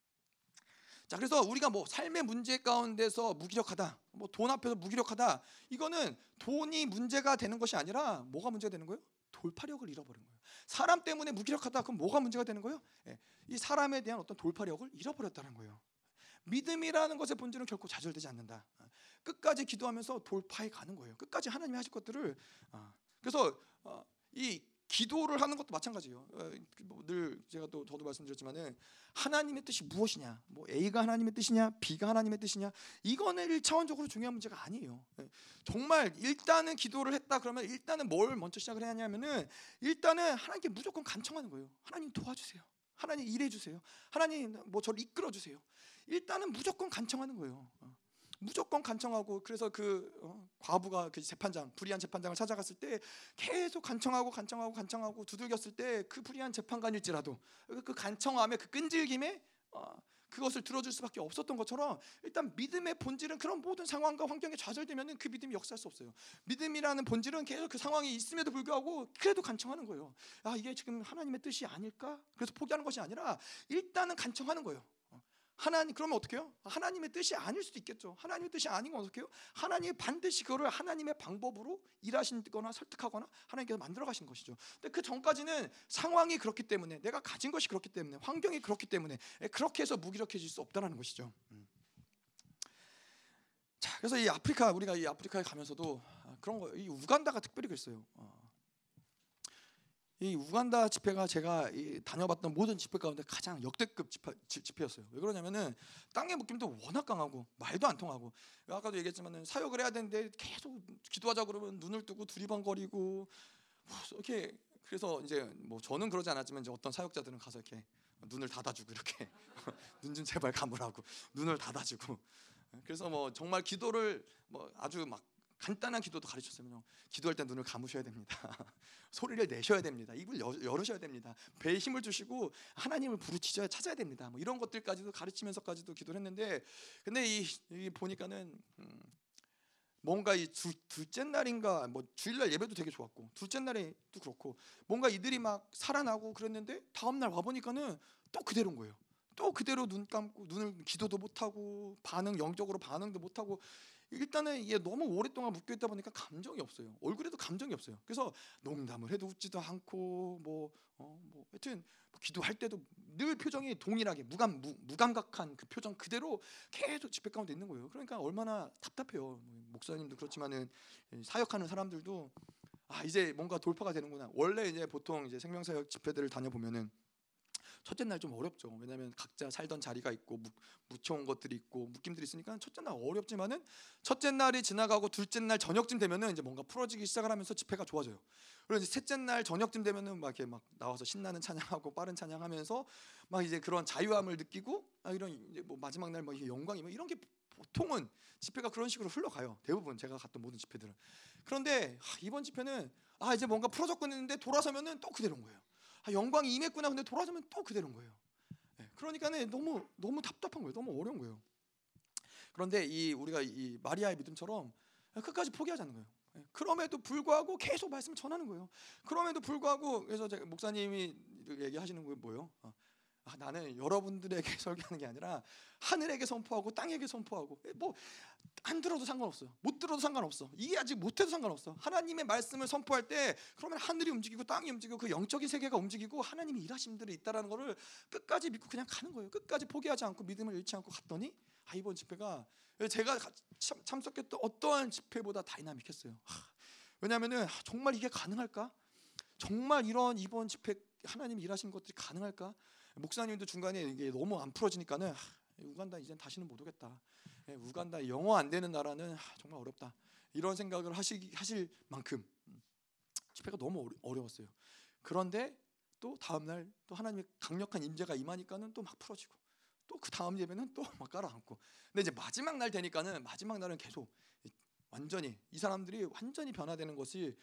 자, 그래서 우리가 뭐 삶의 문제 가운데서 무기력하다, 뭐 돈 앞에서 무기력하다, 이거는 돈이 문제가 되는 것이 아니라 뭐가 문제가 되는 거예요? 돌파력을 잃어버린 거예요. 사람 때문에 무기력하다, 그럼 뭐가 문제가 되는 거예요? 예, 이 사람에 대한 어떤 돌파력을 잃어버렸다는 거예요. 믿음이라는 것의 본질은 결코 좌절되지 않는다. 어, 끝까지 기도하면서 돌파해 가는 거예요. 끝까지 하나님이 하실 것들을 어, 그래서 어, 이 기도를 하는 것도 마찬가지예요. 뭐늘 제가 또 저도 말씀드렸지만은 하나님의 뜻이 무엇이냐, 뭐 A가 하나님의 뜻이냐, B가 하나님의 뜻이냐, 이거는 일차원적으로 중요한 문제가 아니에요. 예, 정말 일단은 기도를 했다 그러면 일단은 뭘 먼저 시작을 해야 하냐면은 일단은 하나님께 무조건 간청하는 거예요. 하나님 도와주세요. 하나님 일해 주세요. 하나님 뭐 저를 이끌어 주세요. 일단은 무조건 간청하는 거예요. 어. 무조건 간청하고 그래서 그 어, 과부가 그 재판장 불의한 재판장을 찾아갔을 때 계속 간청하고 간청하고 간청하고 두들겼을 때 그 불의한 재판관일지라도 그, 그 간청함에 그 끈질김에 어, 그것을 들어줄 수밖에 없었던 것처럼 일단 믿음의 본질은 그런 모든 상황과 환경에 좌절되면 그 믿음이 역사할 수 없어요. 믿음이라는 본질은 계속 그 상황이 있음에도 불구하고 그래도 간청하는 거예요. 아 이게 지금 하나님의 뜻이 아닐까? 그래서 포기하는 것이 아니라 일단은 간청하는 거예요. 하나님 그러면 어떻게 해요? 하나님의 뜻이 아닐 수도 있겠죠. 하나님의 뜻이 아닌 건 어떻게 해요? 하나님이 반드시 그거를 하나님의 방법으로 일하신거나 설득하거나 하나님께서 만들어 가신 것이죠. 근데 그 전까지는 상황이 그렇기 때문에 내가 가진 것이 그렇기 때문에 환경이 그렇기 때문에 그렇게 해서 무기력해질 수 없다는 것이죠. 음. 자, 그래서 이 아프리카 우리가 이 아프리카에 가면서도 그런 거, 이 우간다가 특별히 그랬어요. 어. 이 우간다 집회가 제가 다녀봤던 모든 집회 가운데 가장 역대급 집회, 집회 였어요. 왜 그러냐면은 땅의 묶임도 워낙 강하고 말도 안 통하고 아까도 얘기했지만은 사역을 해야 되는데 계속 기도하자 그러면 눈을 뜨고 두리번거리고 뭐 이렇게 그래서 이제 뭐 저는 그러지 않았지만 이제 어떤 사역자들은 가서 이렇게 눈을 닫아주고 이렇게 눈 좀 제발 감으라고 눈을 닫아주고 그래서 뭐 정말 기도를 뭐 아주 막 간단한 기도도 가르쳤어요. 기도할 때 눈을 감으셔야 됩니다. 소리를 내셔야 됩니다. 입을 열으셔야 됩니다. 배에 힘을 주시고 하나님을 부르짖어야 찾아야 됩니다. 뭐 이런 것들까지도 가르치면서까지도 기도를 했는데 근데 이, 이 보니까는 음, 뭔가 이 두, 둘째 날인가 뭐 주일날 예배도 되게 좋았고 둘째 날에도 그렇고 뭔가 이들이 막 살아나고 그랬는데 다음 날 와 보니까는 또 그대로인 거예요. 또 그대로 눈 감고 눈을 기도도 못 하고 반응 영적으로 반응도 못 하고 일단은 이게 너무 오랫동안 묶여 있다 보니까 감정이 없어요. 얼굴에도 감정이 없어요. 그래서 농담을 해도 웃지도 않고 뭐 어, 뭐 하여튼 뭐 기도할 때도 늘 표정이 동일하게 무감 무, 무감각한 그 표정 그대로 계속 집회 가운데 있는 거예요. 그러니까 얼마나 답답해요. 뭐 목사님도 그렇지만은 사역하는 사람들도 아 이제 뭔가 돌파가 되는구나. 원래 이제 보통 이제 생명사역 집회들을 다녀 보면은 첫째 날 좀 어렵죠. 왜냐하면 각자 살던 자리가 있고 묵, 묻혀온 것들이 있고 묶임들이 있으니까 첫째 날 어렵지만은 첫째 날이 지나가고 둘째 날 저녁쯤 되면은 이제 뭔가 풀어지기 시작을 하면서 집회가 좋아져요. 그리고 이제 셋째 날 저녁쯤 되면은 막 이렇게 막 나와서 신나는 찬양하고 빠른 찬양하면서 막 이제 그런 자유함을 느끼고 아 이런 이제 뭐 마지막 날뭐 영광이 뭐 이런 게 보통은 집회가 그런 식으로 흘러가요. 대부분 제가 갔던 모든 집회들은. 그런데 이번 집회는 아 이제 뭔가 풀어졌군 했는데 돌아서면은 또 그대로인 거예요. 아, 영광이 임했구나. 근데 돌아서면 또 그대로인 거예요. 네, 그러니까는 너무 너무 답답한 거예요. 너무 어려운 거예요. 그런데 이 우리가 이 마리아의 믿음처럼 끝까지 포기하지 않는 거예요. 네, 그럼에도 불구하고 계속 말씀 전하는 거예요. 그럼에도 불구하고 그래서 목사님이 얘기하시는 거 뭐예요? 어, 아, 나는 여러분들에게 설교하는 게 아니라 하늘에게 선포하고 땅에게 선포하고 뭐 안 들어도 상관없어요. 못 들어도 상관없어. 이게 아직 못해도 상관없어. 하나님의 말씀을 선포할 때 그러면 하늘이 움직이고 땅이 움직이고 그 영적인 세계가 움직이고 하나님이 일하심들이 있다라는 거를 끝까지 믿고 그냥 가는 거예요. 끝까지 포기하지 않고 믿음을 잃지 않고 갔더니 아 이번 집회가 제가 참, 참석했던 어떠한 집회보다 다이나믹했어요. 왜냐하면은 정말 이게 가능할까? 정말 이런 이번 집회 하나님이 일하신 것들이 가능할까? 목사님도 중간에 이게 너무 안 풀어지니까는 우간다 이젠 다시는 못 오겠다. 예, 우간다 영어 안 되는 나라는 정말 어렵다. 이런 생각을 하시 하실 만큼 음, 집회가 너무 어려웠어요. 그런데 또 다음 날 또 하나님의 강력한 임재가 임하니까는 또 막 풀어지고 또 그 다음 예배는 또 막 깔아앉고. 근데 이제 마지막 날 되니까는 마지막 날은 계속 완전히 이 사람들이 완전히 변화되는 것이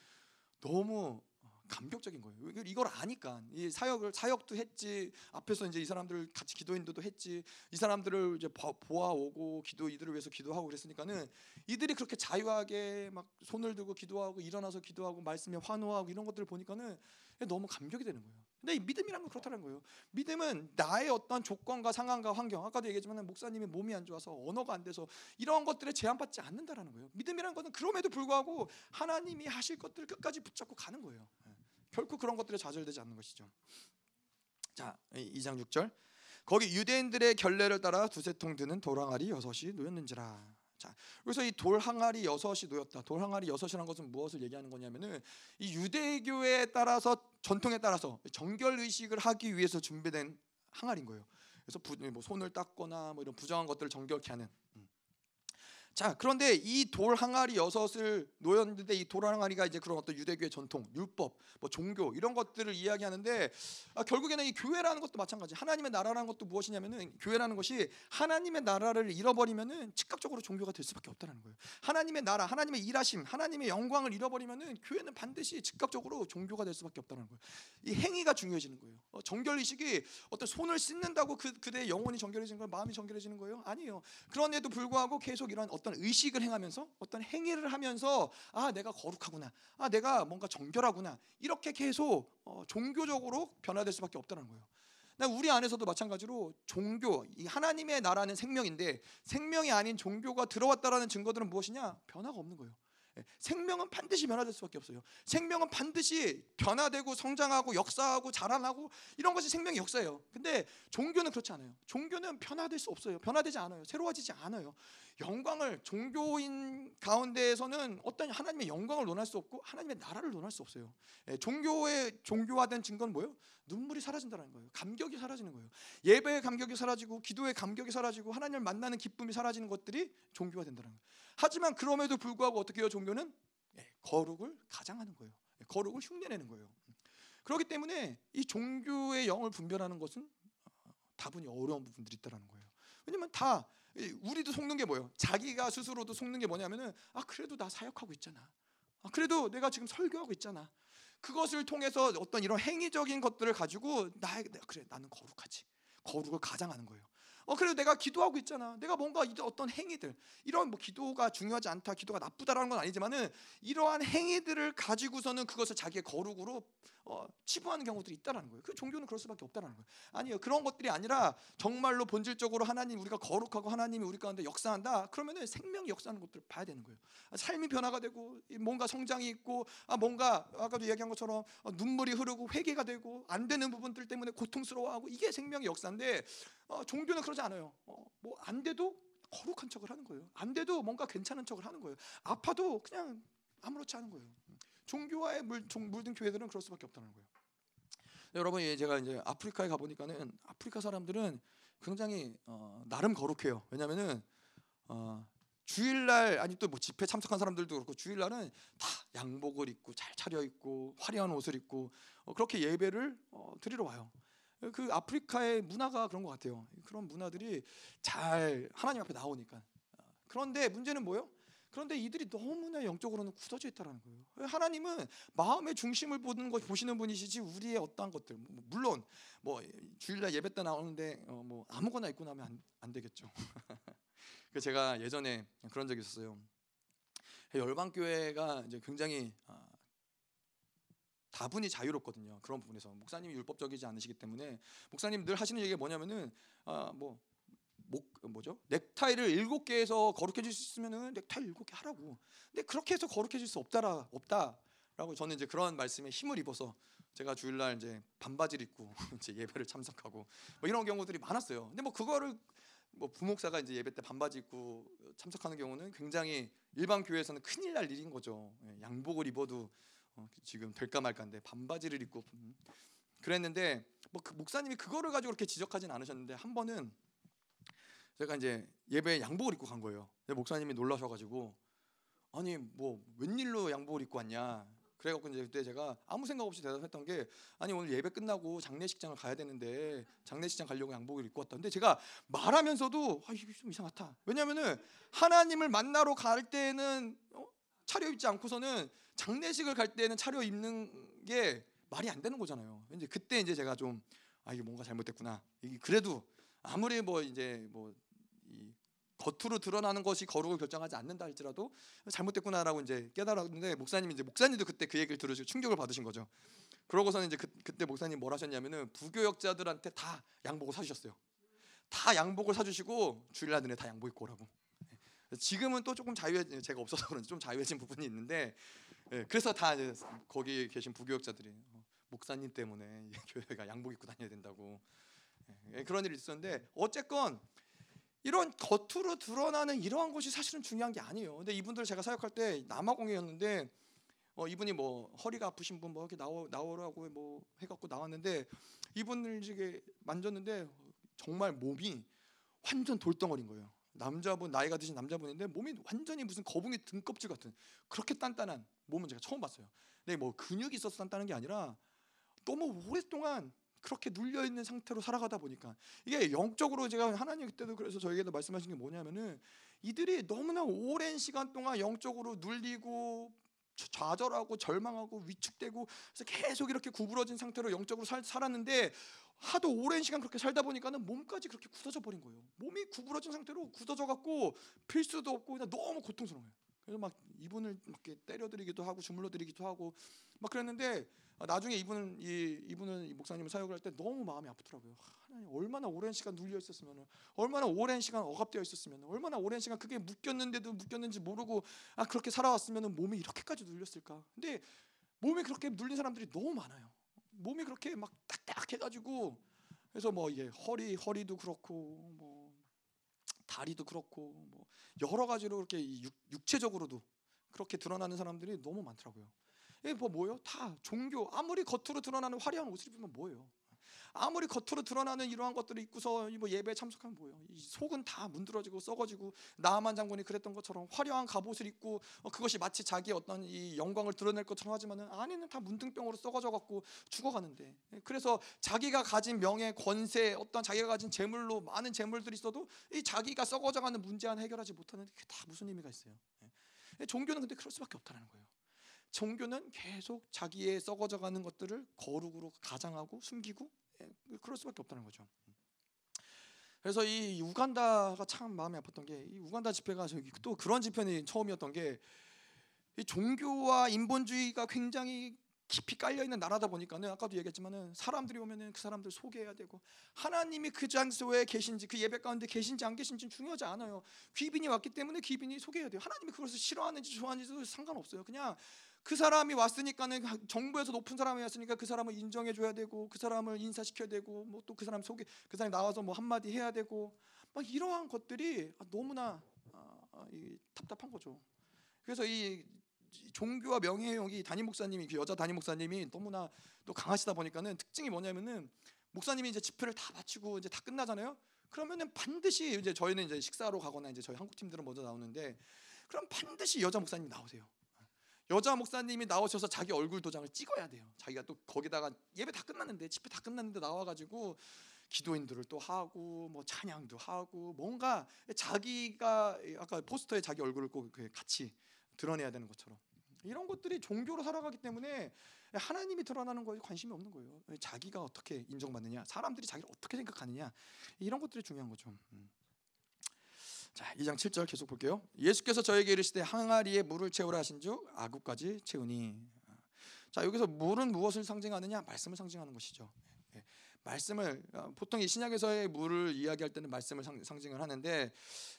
너무 감격적인 거예요. 이걸 아니까 이 사역을 사역도 했지 앞에서 이제 이 사람들 같이 기도인도도 했지 이 사람들을 이제 보아오고 기도 이들을 위해서 기도하고 그랬으니까는 이들이 그렇게 자유하게 막 손을 들고 기도하고 일어나서 기도하고 말씀에 환호하고 이런 것들을 보니까는 너무 감격이 되는 거예요. 근데 이 믿음이란 건 그렇다는 거예요. 믿음은 나의 어떤 조건과 상황과 환경 아까도 얘기했지만 목사님이 몸이 안 좋아서 언어가 안 돼서 이런 것들에 제한받지 않는다라는 거예요. 믿음이란 것은 그럼에도 불구하고 하나님이 하실 것들을 끝까지 붙잡고 가는 거예요. 결코 그런 것들에 좌절되지 않는 것이죠. 자, 2장 6절. 거기 유대인들의 결례를 따라 두세 통 드는 돌항아리 여섯이 놓였는지라. 자, 그래서 이 돌항아리 여섯이 놓였다. 돌항아리 여섯이라는 것은 무엇을 얘기하는 거냐면은 이 유대교에 따라서 전통에 따라서 정결 의식을 하기 위해서 준비된 항아리인 거예요. 그래서 부, 뭐 손을 닦거나 뭐 이런 부정한 것들을 정결케 하는 자 그런데 이 돌 항아리 여섯을 놓였는데 이 돌 항아리가 이제 그런 어떤 유대교의 전통, 율법, 뭐 종교 이런 것들을 이야기하는데 아, 결국에는 이 교회라는 것도 마찬가지. 하나님의 나라라는 것도 무엇이냐면은 교회라는 것이 하나님의 나라를 잃어버리면은 즉각적으로 종교가 될 수밖에 없다는 거예요. 하나님의 나라, 하나님의 일하심, 하나님의 영광을 잃어버리면은 교회는 반드시 즉각적으로 종교가 될 수밖에 없다는 거예요. 이 행위가 중요해지는 거예요. 어, 정결 의식이 어떤 손을 씻는다고 그 그대의 영혼이 정결해지는 거예요, 마음이 정결해지는 거예요? 아니에요. 그런데도 불구하고 계속 이런 어떤 어떤 의식을 행하면서 어떤 행위를 하면서 아 내가 거룩하구나 아 내가 뭔가 정결하구나 이렇게 계속 어, 종교적으로 변화될 수밖에 없다는 거예요. 우리 안에서도 마찬가지로 종교, 이 하나님의 나라는 생명인데 생명이 아닌 종교가 들어왔다라는 증거들은 무엇이냐? 변화가 없는 거예요. 예, 생명은 반드시 변화될 수밖에 없어요. 생명은 반드시 변화되고 성장하고 역사하고 자라나고 이런 것이 생명의 역사예요. 근데 종교는 그렇지 않아요. 종교는 변화될 수 없어요. 변화되지 않아요. 새로워지지 않아요. 영광을 종교인 가운데에서는 어떤 하나님의 영광을 논할 수 없고 하나님의 나라를 논할 수 없어요. 예, 종교의 종교화된 증거는 뭐예요? 눈물이 사라진다는 거예요. 감격이 사라지는 거예요. 예배의 감격이 사라지고 기도의 감격이 사라지고 하나님을 만나는 기쁨이 사라지는 것들이 종교가 된다는 거예요. 하지만 그럼에도 불구하고 어떻게 해요? 종교는 예, 거룩을 가장하는 거예요. 예, 거룩을 흉내내는 거예요. 그렇기 때문에 이 종교의 영을 분별하는 것은 어, 다분히 어려운 부분들이 있다는 거예요. 왜냐면 다 우리도 속는 게 뭐예요? 자기가 스스로도 속는 게 뭐냐면은 아 그래도 나 사역하고 있잖아. 아 그래도 내가 지금 설교하고 있잖아. 그것을 통해서 어떤 이런 행위적인 것들을 가지고 나 그래 나는 거룩하지. 거룩을 가장하는 거예요. 어 그래도 내가 기도하고 있잖아. 내가 뭔가 어떤 행위들 이런 뭐 기도가 중요하지 않다, 기도가 나쁘다라는 건 아니지만은 이러한 행위들을 가지고서는 그것을 자기의 거룩으로 어, 치부하는 경우들이 있다라는 거예요. 그 종교는 그럴 수밖에 없다라는 거예요. 아니요 그런 것들이 아니라 정말로 본질적으로 하나님 우리가 거룩하고 하나님이 우리 가운데 역사한다. 그러면은 생명이 역사하는 것들을 봐야 되는 거예요. 삶이 변화가 되고 뭔가 성장이 있고 아 뭔가 아까도 이야기한 것처럼 어, 눈물이 흐르고 회개가 되고 안 되는 부분들 때문에 고통스러워하고 이게 생명의 역사인데 어, 종교는 그러지 않아요. 어, 뭐안 돼도 거룩한 척을 하는 거예요. 안 돼도 뭔가 괜찮은 척을 하는 거예요. 아파도 그냥 아무렇지 않은 거예요. 종교와의 물, 물든 교회들은 그럴 수밖에 없다는 거예요. 여러분 제가 이제 아프리카에 가 보니까는 아프리카 사람들은 굉장히 어, 나름 거룩해요. 왜냐하면은 어, 주일날 아니 또 뭐 집회 참석한 사람들도 그렇고 주일날은 다 양복을 입고 잘 차려 입고 화려한 옷을 입고 어, 그렇게 예배를 어, 드리러 와요. 그 아프리카의 문화가 그런 것 같아요. 그런 문화들이 잘 하나님 앞에 나오니까. 그런데 문제는 뭐요? 그런데 이들이 너무나 영적으로는 굳어져 있다는 거예요. 하나님은 마음의 중심을 보는 것 보시는 분이시지 우리의 어떠한 것들 뭐 물론 뭐 주일날 예배 때 나오는데 어, 뭐 아무거나 입고 나면 안, 안 되겠죠. 그 제가 예전에 그런 적이 있었어요. 열방 교회가 이제 굉장히 아, 다분히 자유롭거든요. 그런 부분에서 목사님이 율법적이지 않으시기 때문에 목사님 늘 하시는 얘기가 뭐냐면은 아 뭐 목 뭐죠 넥타이를 일곱 개에서 거룩해질 수 있으면은 넥타이 일곱 개 하라고. 근데 그렇게 해서 거룩해질 수 없다라 없다라고 저는 이제 그런 말씀에 힘을 입어서 제가 주일날 이제 반바지를 입고 이제 예배를 참석하고 뭐 이런 경우들이 많았어요. 근데 뭐 그거를 뭐 부목사가 이제 예배 때 반바지 입고 참석하는 경우는 굉장히 일반 교회에서는 큰일 날 일인 거죠. 예, 양복을 입어도 어, 지금 될까 말까인데 반바지를 입고 음. 그랬는데 뭐 그 목사님이 그거를 가지고 그렇게 지적하진 않으셨는데 한 번은 제가 이제 예배 양복을 입고 간 거예요. 목사님이 놀라셔가지고 아니 뭐 웬일로 양복을 입고 왔냐 그래갖고 이제 그때 제가 아무 생각 없이 대답했던 게 아니 오늘 예배 끝나고 장례식장을 가야 되는데 장례식장 가려고 양복을 입고 왔다. 근데 제가 말하면서도 아 이게 좀 이상하다. 왜냐면은 하나님을 만나러 갈 때는 어? 차려 입지 않고서는 장례식을 갈 때는 차려 입는 게 말이 안 되는 거잖아요. 이제 그때 이제 제가 좀 아 이게 뭔가 잘못됐구나. 이게 그래도 아무리 뭐 이제 뭐 겉으로 드러나는 것이 거룩을 결정하지 않는다 할지라도 잘못됐구나라고 이제 깨달았는데 목사님이 이제 목사님도 그때 그 얘기를 들으시고 충격을 받으신 거죠. 그러고서는 이제 그, 그때 목사님 뭘 하셨냐면은 부교역자들한테 다 양복을 사주셨어요. 다 양복을 사주시고 주일날 내내 다 양복 입고 오라고. 지금은 또 조금 자유해 제가 없어서 그런지 좀 자유해진 부분이 있는데 예, 그래서 다 거기 계신 부교역자들이 어, 목사님 때문에 교회가 양복 입고 다녀야 된다고 예, 그런 일이 있었는데 어쨌건 이런 겉으로 드러나는 이러한 것이 사실은 중요한 게 아니에요. 근데 이분들 제가 사역할 때 남아공이었는데 어, 이분이 뭐 허리가 아프신 분 뭐 이렇게 나오 나오라고 뭐 해갖고 나왔는데 이분을 이게 만졌는데 정말 몸이 완전 돌덩어리인 거예요. 남자분 나이가 드신 남자분인데 몸이 완전히 무슨 거북이 등껍질 같은 그렇게 단단한 몸은 제가 처음 봤어요. 근데 뭐 근육이 있어서 단단한 게 아니라 너무 오랫동안 그렇게 눌려 있는 상태로 살아가다 보니까 이게 영적으로 제가 하나님 그때도 그래서 저에게도 말씀하신 게 뭐냐면은 이들이 너무나 오랜 시간 동안 영적으로 눌리고 좌절하고 절망하고 위축되고 그래서 계속 이렇게 구부러진 상태로 영적으로 살, 살았는데 하도 오랜 시간 그렇게 살다 보니까는 몸까지 그렇게 굳어져 버린 거예요. 몸이 구부러진 상태로 굳어져 갖고 필 수도 없고 그냥 너무 고통스러워요. 그래서 막 이분을 막 때려드리기도 하고 주물러드리기도 하고 막 그랬는데 아, 나중에 이분은 이 이분은 목사님을 사역을 할 때 너무 마음이 아프더라고요. 하나님 얼마나 오랜 시간 눌려 있었으면 얼마나 오랜 시간 억압되어 있었으면 얼마나 오랜 시간 그게 묶였는데도 묶였는지 모르고 아 그렇게 살아왔으면 몸이 이렇게까지 눌렸을까? 근데 몸이 그렇게 눌린 사람들이 너무 많아요. 몸이 그렇게 막 딱딱해가지고 그래서 뭐 이게 허리 허리도 그렇고 뭐 다리도 그렇고 뭐 여러 가지로 그렇게 육, 육체적으로도 그렇게 드러나는 사람들이 너무 많더라고요. 이게 뭐 뭐요? 다 종교 아무리 겉으로 드러나는 화려한 옷을 입으면 뭐예요? 아무리 겉으로 드러나는 이러한 것들을 입고서 뭐 예배에 참석하면 뭐예요? 이 속은 다 문드러지고 썩어지고 나만 장군이 그랬던 것처럼 화려한 갑옷을 입고 어, 그것이 마치 자기의 어떤 이 영광을 드러낼 것처럼 하지만은 안에는 다 문둥병으로 썩어져 갖고 죽어가는데 예, 그래서 자기가 가진 명예, 권세, 어떤 자기가 가진 재물로 많은 재물들이 있어도 이 자기가 썩어져가는 문제 하나 해결하지 못하는 게 다 무슨 의미가 있어요? 예. 종교는 근데 그럴 수밖에 없다는 거예요. 종교는 계속 자기의 썩어져가는 것들을 거룩으로 가장하고 숨기고 예, 그럴 수밖에 없다는 거죠. 그래서 이 우간다가 참 마음이 아팠던 게 이 우간다 집회가 또 그런 집회는 처음이었던 게이 종교와 인본주의가 굉장히 깊이 깔려 있는 나라다 보니까는 아까도 얘기했지만은 사람들이 오면은 그 사람들 소개해야 되고 하나님이 그 장소에 계신지 그 예배 가운데 계신지 안 계신지 중요하지 않아요. 귀빈이 왔기 때문에 귀빈이 소개해야 돼요. 하나님이 그것을 싫어하는지 좋아하는지도 상관없어요. 그냥 그 사람이 왔으니까는 정부에서 높은 사람이 왔으니까 그 사람을 인정해 줘야 되고 그 사람을 인사시켜야 되고 뭐 또 그 사람 소개 그 사람이 나와서 뭐 한마디 해야 되고 막 이러한 것들이 너무나 아, 아, 답답한 거죠. 그래서 이 종교와 명예욕이 담임 목사님이 그 여자 담임 목사님이 너무나 또 강하시다 보니까는 특징이 뭐냐면은 목사님이 이제 집회를 다 마치고 이제 다 끝나잖아요. 그러면은 반드시 이제 저희는 이제 식사로 가거나 이제 저희 한국 팀들은 먼저 나오는데 그럼 반드시 여자 목사님이 나오세요. 여자 목사님이 나오셔서 자기 얼굴 도장을 찍어야 돼요. 자기가 또 거기다가 예배 다 끝났는데 집회 다 끝났는데 나와가지고 기도인들을 또 하고 뭐 찬양도 하고 뭔가 자기가 아까 포스터에 자기 얼굴을 꼭 같이 드러내야 되는 것처럼 이런 것들이 종교로 살아가기 때문에 하나님이 드러나는 거에 관심이 없는 거예요. 자기가 어떻게 인정받느냐, 사람들이 자기를 어떻게 생각하느냐 이런 것들이 중요한 거죠. 음. 자, 2장 7절 계속 볼게요. 예수께서 저에게 이르시되 항아리에 물을 채우라 하신즉 아구까지 채우니. 자 여기서 물은 무엇을 상징하느냐? 말씀을 상징하는 것이죠. 말씀을 어, 보통 이 신약에서의 물을 이야기할 때는 말씀을 상, 상징을 하는데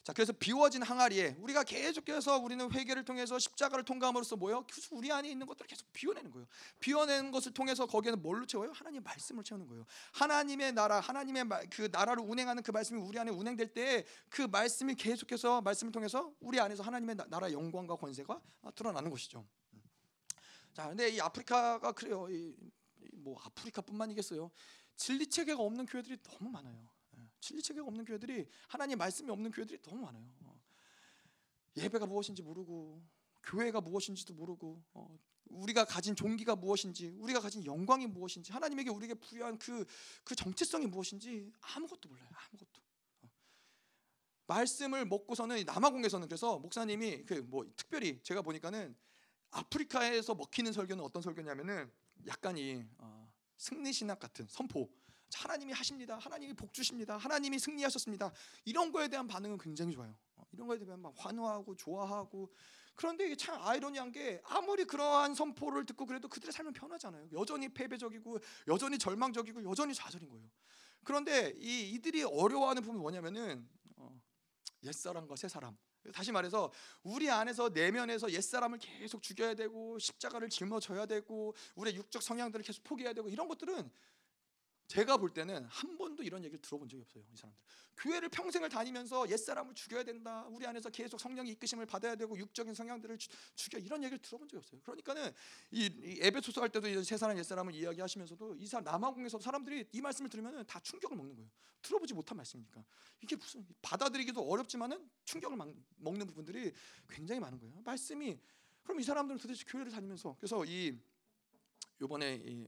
자 그래서 비워진 항아리에 우리가 계속해서 우리는 회개를 통해서 십자가를 통과함으로써 뭐요? 우리 안에 있는 것들을 계속 비워내는 거예요. 비워내는 것을 통해서 거기에는 뭘로 채워요? 하나님의 말씀을 채우는 거예요. 하나님의 나라, 하나님의 그 나라를 운행하는 그 말씀이 우리 안에 운행될 때 그 말씀이 계속해서 말씀을 통해서 우리 안에서 하나님의 나라 영광과 권세가 드러나는 것이죠. 자, 근데 이 아프리카가 그래요. 이, 뭐 아프리카뿐만이겠어요. 진리 체계가 없는 교회들이 너무 많아요. 예, 진리 체계가 없는 교회들이 하나님 말씀이 없는 교회들이 너무 많아요. 어, 예배가 무엇인지 모르고 교회가 무엇인지도 모르고 어, 우리가 가진 종기가 무엇인지 우리가 가진 영광이 무엇인지 하나님에게 우리에게 부여한 그, 그 정체성이 무엇인지 아무것도 몰라요. 아무것도. 어. 말씀을 먹고서는 남아공에서는 그래서 목사님이 그 뭐 특별히 제가 보니까는 아프리카에서 먹히는 설교는 어떤 설교냐면은 약간 이 어, 승리 신학 같은 선포. 하나님이 하십니다. 하나님이 복 주십니다. 하나님이 승리하셨습니다. 이런 거에 대한 반응은 굉장히 좋아요. 어, 이런 거에 대한 막 환호하고 좋아하고 그런데 이게 참 아이러니한 게 아무리 그러한 선포를 듣고 그래도 그들의 삶은 변하잖아요. 여전히 패배적이고 여전히 절망적이고 여전히 좌절인 거예요. 그런데 이 이들이 어려워하는 부분이 뭐냐면은 어, 옛 사람과 새 사람 다시 말해서 우리 안에서 내면에서 옛사람을 계속 죽여야 되고 십자가를 짊어져야 되고 우리의 육적 성향들을 계속 포기해야 되고 이런 것들은 제가 볼 때는 한 번도 이런 얘기를 들어본 적이 없어요. 이 사람들. 교회를 평생을 다니면서 옛사람을 죽여야 된다. 우리 안에서 계속 성령의 이끄심을 받아야 되고 육적인 성향들을 주, 죽여 이런 얘기를 들어본 적이 없어요. 그러니까는 이, 이 에베소서 할 때도 새 사람 옛사람을 이야기하시면서도 이 사람 남아공에서 사람들이 이 말씀을 들으면 다 충격을 먹는 거예요. 들어보지 못한 말씀이니까. 이게 무슨 받아들이기도 어렵지만은 충격을 막, 먹는 부분들이 굉장히 많은 거예요. 말씀이 그럼 이 사람들은 도대체 교회를 다니면서 그래서 이 요번에 이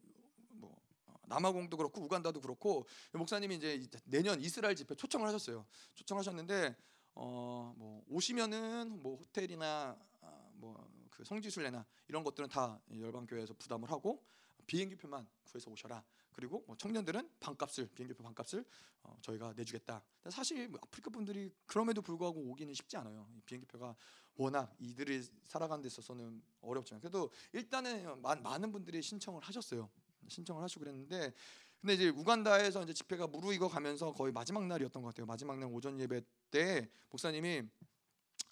남아공도 그렇고 우간다도 그렇고 목사님이 이제 내년 이스라엘 집회 초청을 하셨어요. 초청하셨는데 어 뭐 오시면은 뭐 호텔이나 아, 뭐그 성지순례나 이런 것들은 다 열방 교회에서 부담을 하고 비행기표만 구해서 오셔라. 그리고 뭐 청년들은 반값을 비행기표 반값을 어, 저희가 내주겠다. 사실 뭐 아프리카 분들이 그럼에도 불구하고 오기는 쉽지 않아요. 비행기표가 워낙 이들이 살아가는 데 있어서는 어렵지만 그래도 일단은 많은 분들이 신청을 하셨어요. 신청을 하시고 그랬는데 근데 이제 우간다에서 이제 집회가 무르익어 가면서 거의 마지막 날이었던 것 같아요. 마지막 날 오전 예배 때 목사님이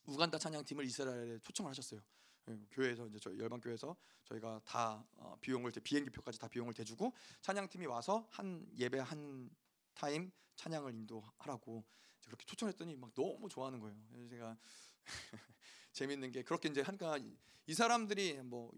우간다 찬양팀을 이스라엘에 초청을 하셨어요. 예, 교회에서 이제 저희 열방 교회에서 저희가 다 어, 비용을 비행기표까지 다 비용을 대주고 찬양팀이 와서 한 예배 한 타임 찬양을 인도하라고 그렇게 초청했더니 막 너무 좋아하는 거예요. 그래서 제가 재밌는 게 그렇게 이제 하니까 이 사람들이 뭐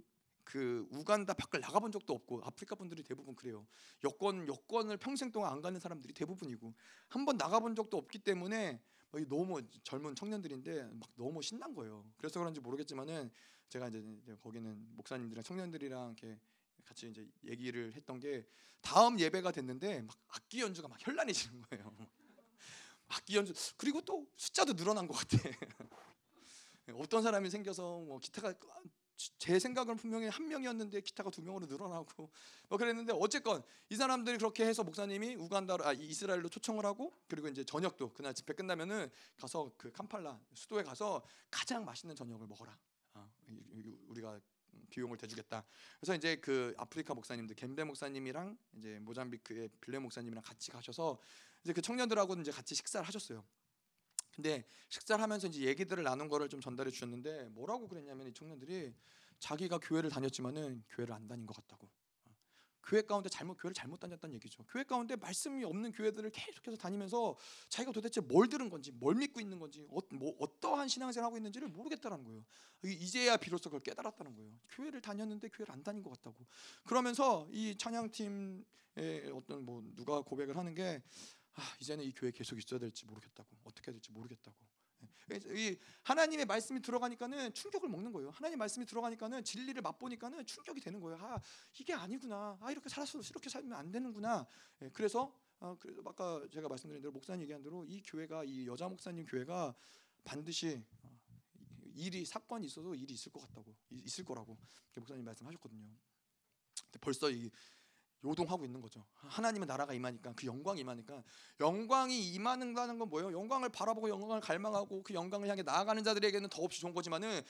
그 우간다 밖을 나가본 적도 없고 아프리카 분들이 대부분 그래요. 여권 여권을 평생 동안 안 가는 사람들이 대부분이고 한 번 나가본 적도 없기 때문에 너무 젊은 청년들인데 막 너무 신난 거예요. 그래서 그런지 모르겠지만은 제가 이제 거기는 목사님들이랑 청년들이랑 이렇게 같이 이제 얘기를 했던 게 다음 예배가 됐는데 막 악기 연주가 막 현란해지는 거예요. 악기 연주 그리고 또 숫자도 늘어난 것 같아. 어떤 사람이 생겨서 뭐 기타가 제 생각은 분명히 한 명이었는데 기타가 두 명으로 늘어나고 뭐 그랬는데 어쨌건 이 사람들이 그렇게 해서 목사님이 우간다로 아 이스라엘로 초청을 하고 그리고 이제 저녁도 그날 집회 끝나면은 가서 그 캄팔라 수도에 가서 가장 맛있는 저녁을 먹어라. 아, 우리가 비용을 대주겠다. 그래서 이제 그 아프리카 목사님들 겜베 목사님이랑 이제 모잠비크의 빌레 목사님이랑 같이 가셔서 이제 그 청년들하고 이제 같이 식사를 하셨어요. 근데 식사를 하면서 이제 얘기들을 나눈 거를 좀 전달해 주셨는데 뭐라고 그랬냐면 이 청년들이 자기가 교회를 다녔지만은 교회를 안 다닌 것 같다고. 교회 가운데 잘못 교회를 잘못 다녔다는 얘기죠. 교회 가운데 말씀이 없는 교회들을 계속해서 다니면서 자기가 도대체 뭘 들은 건지, 뭘 믿고 있는 건지, 어, 뭐 어떠한 신앙생활 하고 있는지를 모르겠다라는 거예요. 이제야 비로소 그걸 깨달았다는 거예요. 교회를 다녔는데 교회를 안 다닌 것 같다고. 그러면서 이 찬양팀의 어떤 뭐 누가 고백을 하는 게 아, 이제는 이 교회 계속 있어야 될지 모르겠다고 어떻게 해야 될지 모르겠다고 예. 이 하나님의 말씀이 들어가니까는 충격을 먹는 거예요. 하나님 말씀이 들어가니까는 진리를 맛보니까는 충격이 되는 거예요. 아 이게 아니구나. 아 이렇게 살았어 이렇게 살면 안 되는구나. 예, 그래서 어, 그래서 아까 제가 말씀드린 대로 목사님 얘기한 대로 이 교회가 이 여자 목사님 교회가 반드시 어, 일이 사건이 있어도 일이 있을 것 같다고 있을 거라고 목사님 말씀하셨거든요. 벌써 이 요동하고 있는 거죠. 하나님의 나라가 임하니까 그 영광이 임하니까 영광이 임하는다는 건 뭐예요? 영광을 바라보고 영광을 갈망하고 그 영광을 향해 나아가는 자들에게는 더없이 좋은 거지만은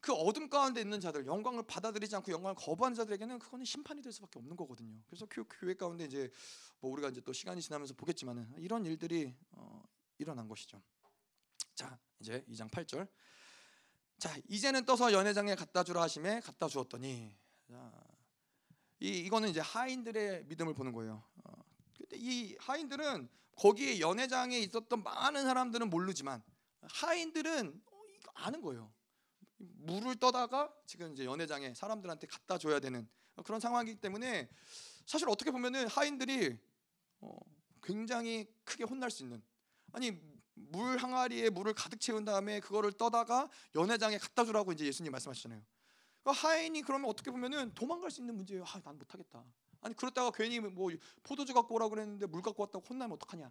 그 어둠 가운데 있는 자들, 영광을 받아들이지 않고 영광을 거부하는 자들에게는 그거는 심판이 될 수밖에 없는 거거든요. 그래서 교, 교회 가운데 이제 뭐 우리가 이제 또 시간이 지나면서 보겠지만은 이런 일들이 어, 일어난 것이죠. 자, 이제 2장 8절. 자, 이제는 떠서 연회장에 갖다 주라 하심에 갖다 주었더니 자, 이 이거는 이제 하인들의 믿음을 보는 거예요. 어, 근데 이 하인들은 거기에 연회장에 있었던 많은 사람들은 모르지만 하인들은 어, 아는 거예요. 물을 떠다가 지금 이제 연회장에 사람들한테 갖다 줘야 되는 그런 상황이기 때문에 사실 어떻게 보면은 하인들이 어, 굉장히 크게 혼날 수 있는 아니 물 항아리에 물을 가득 채운 다음에 그거를 떠다가 연회장에 갖다 주라고 이제 예수님 말씀하시잖아요. 그러니까 하인이 그러면 어떻게 보면은 도망갈 수 있는 문제예요. 아, 난 못하겠다. 아니 그렇다가 괜히 뭐 포도주 갖고 오라고 그랬는데 물 갖고 왔다고 혼나면 어떡하냐.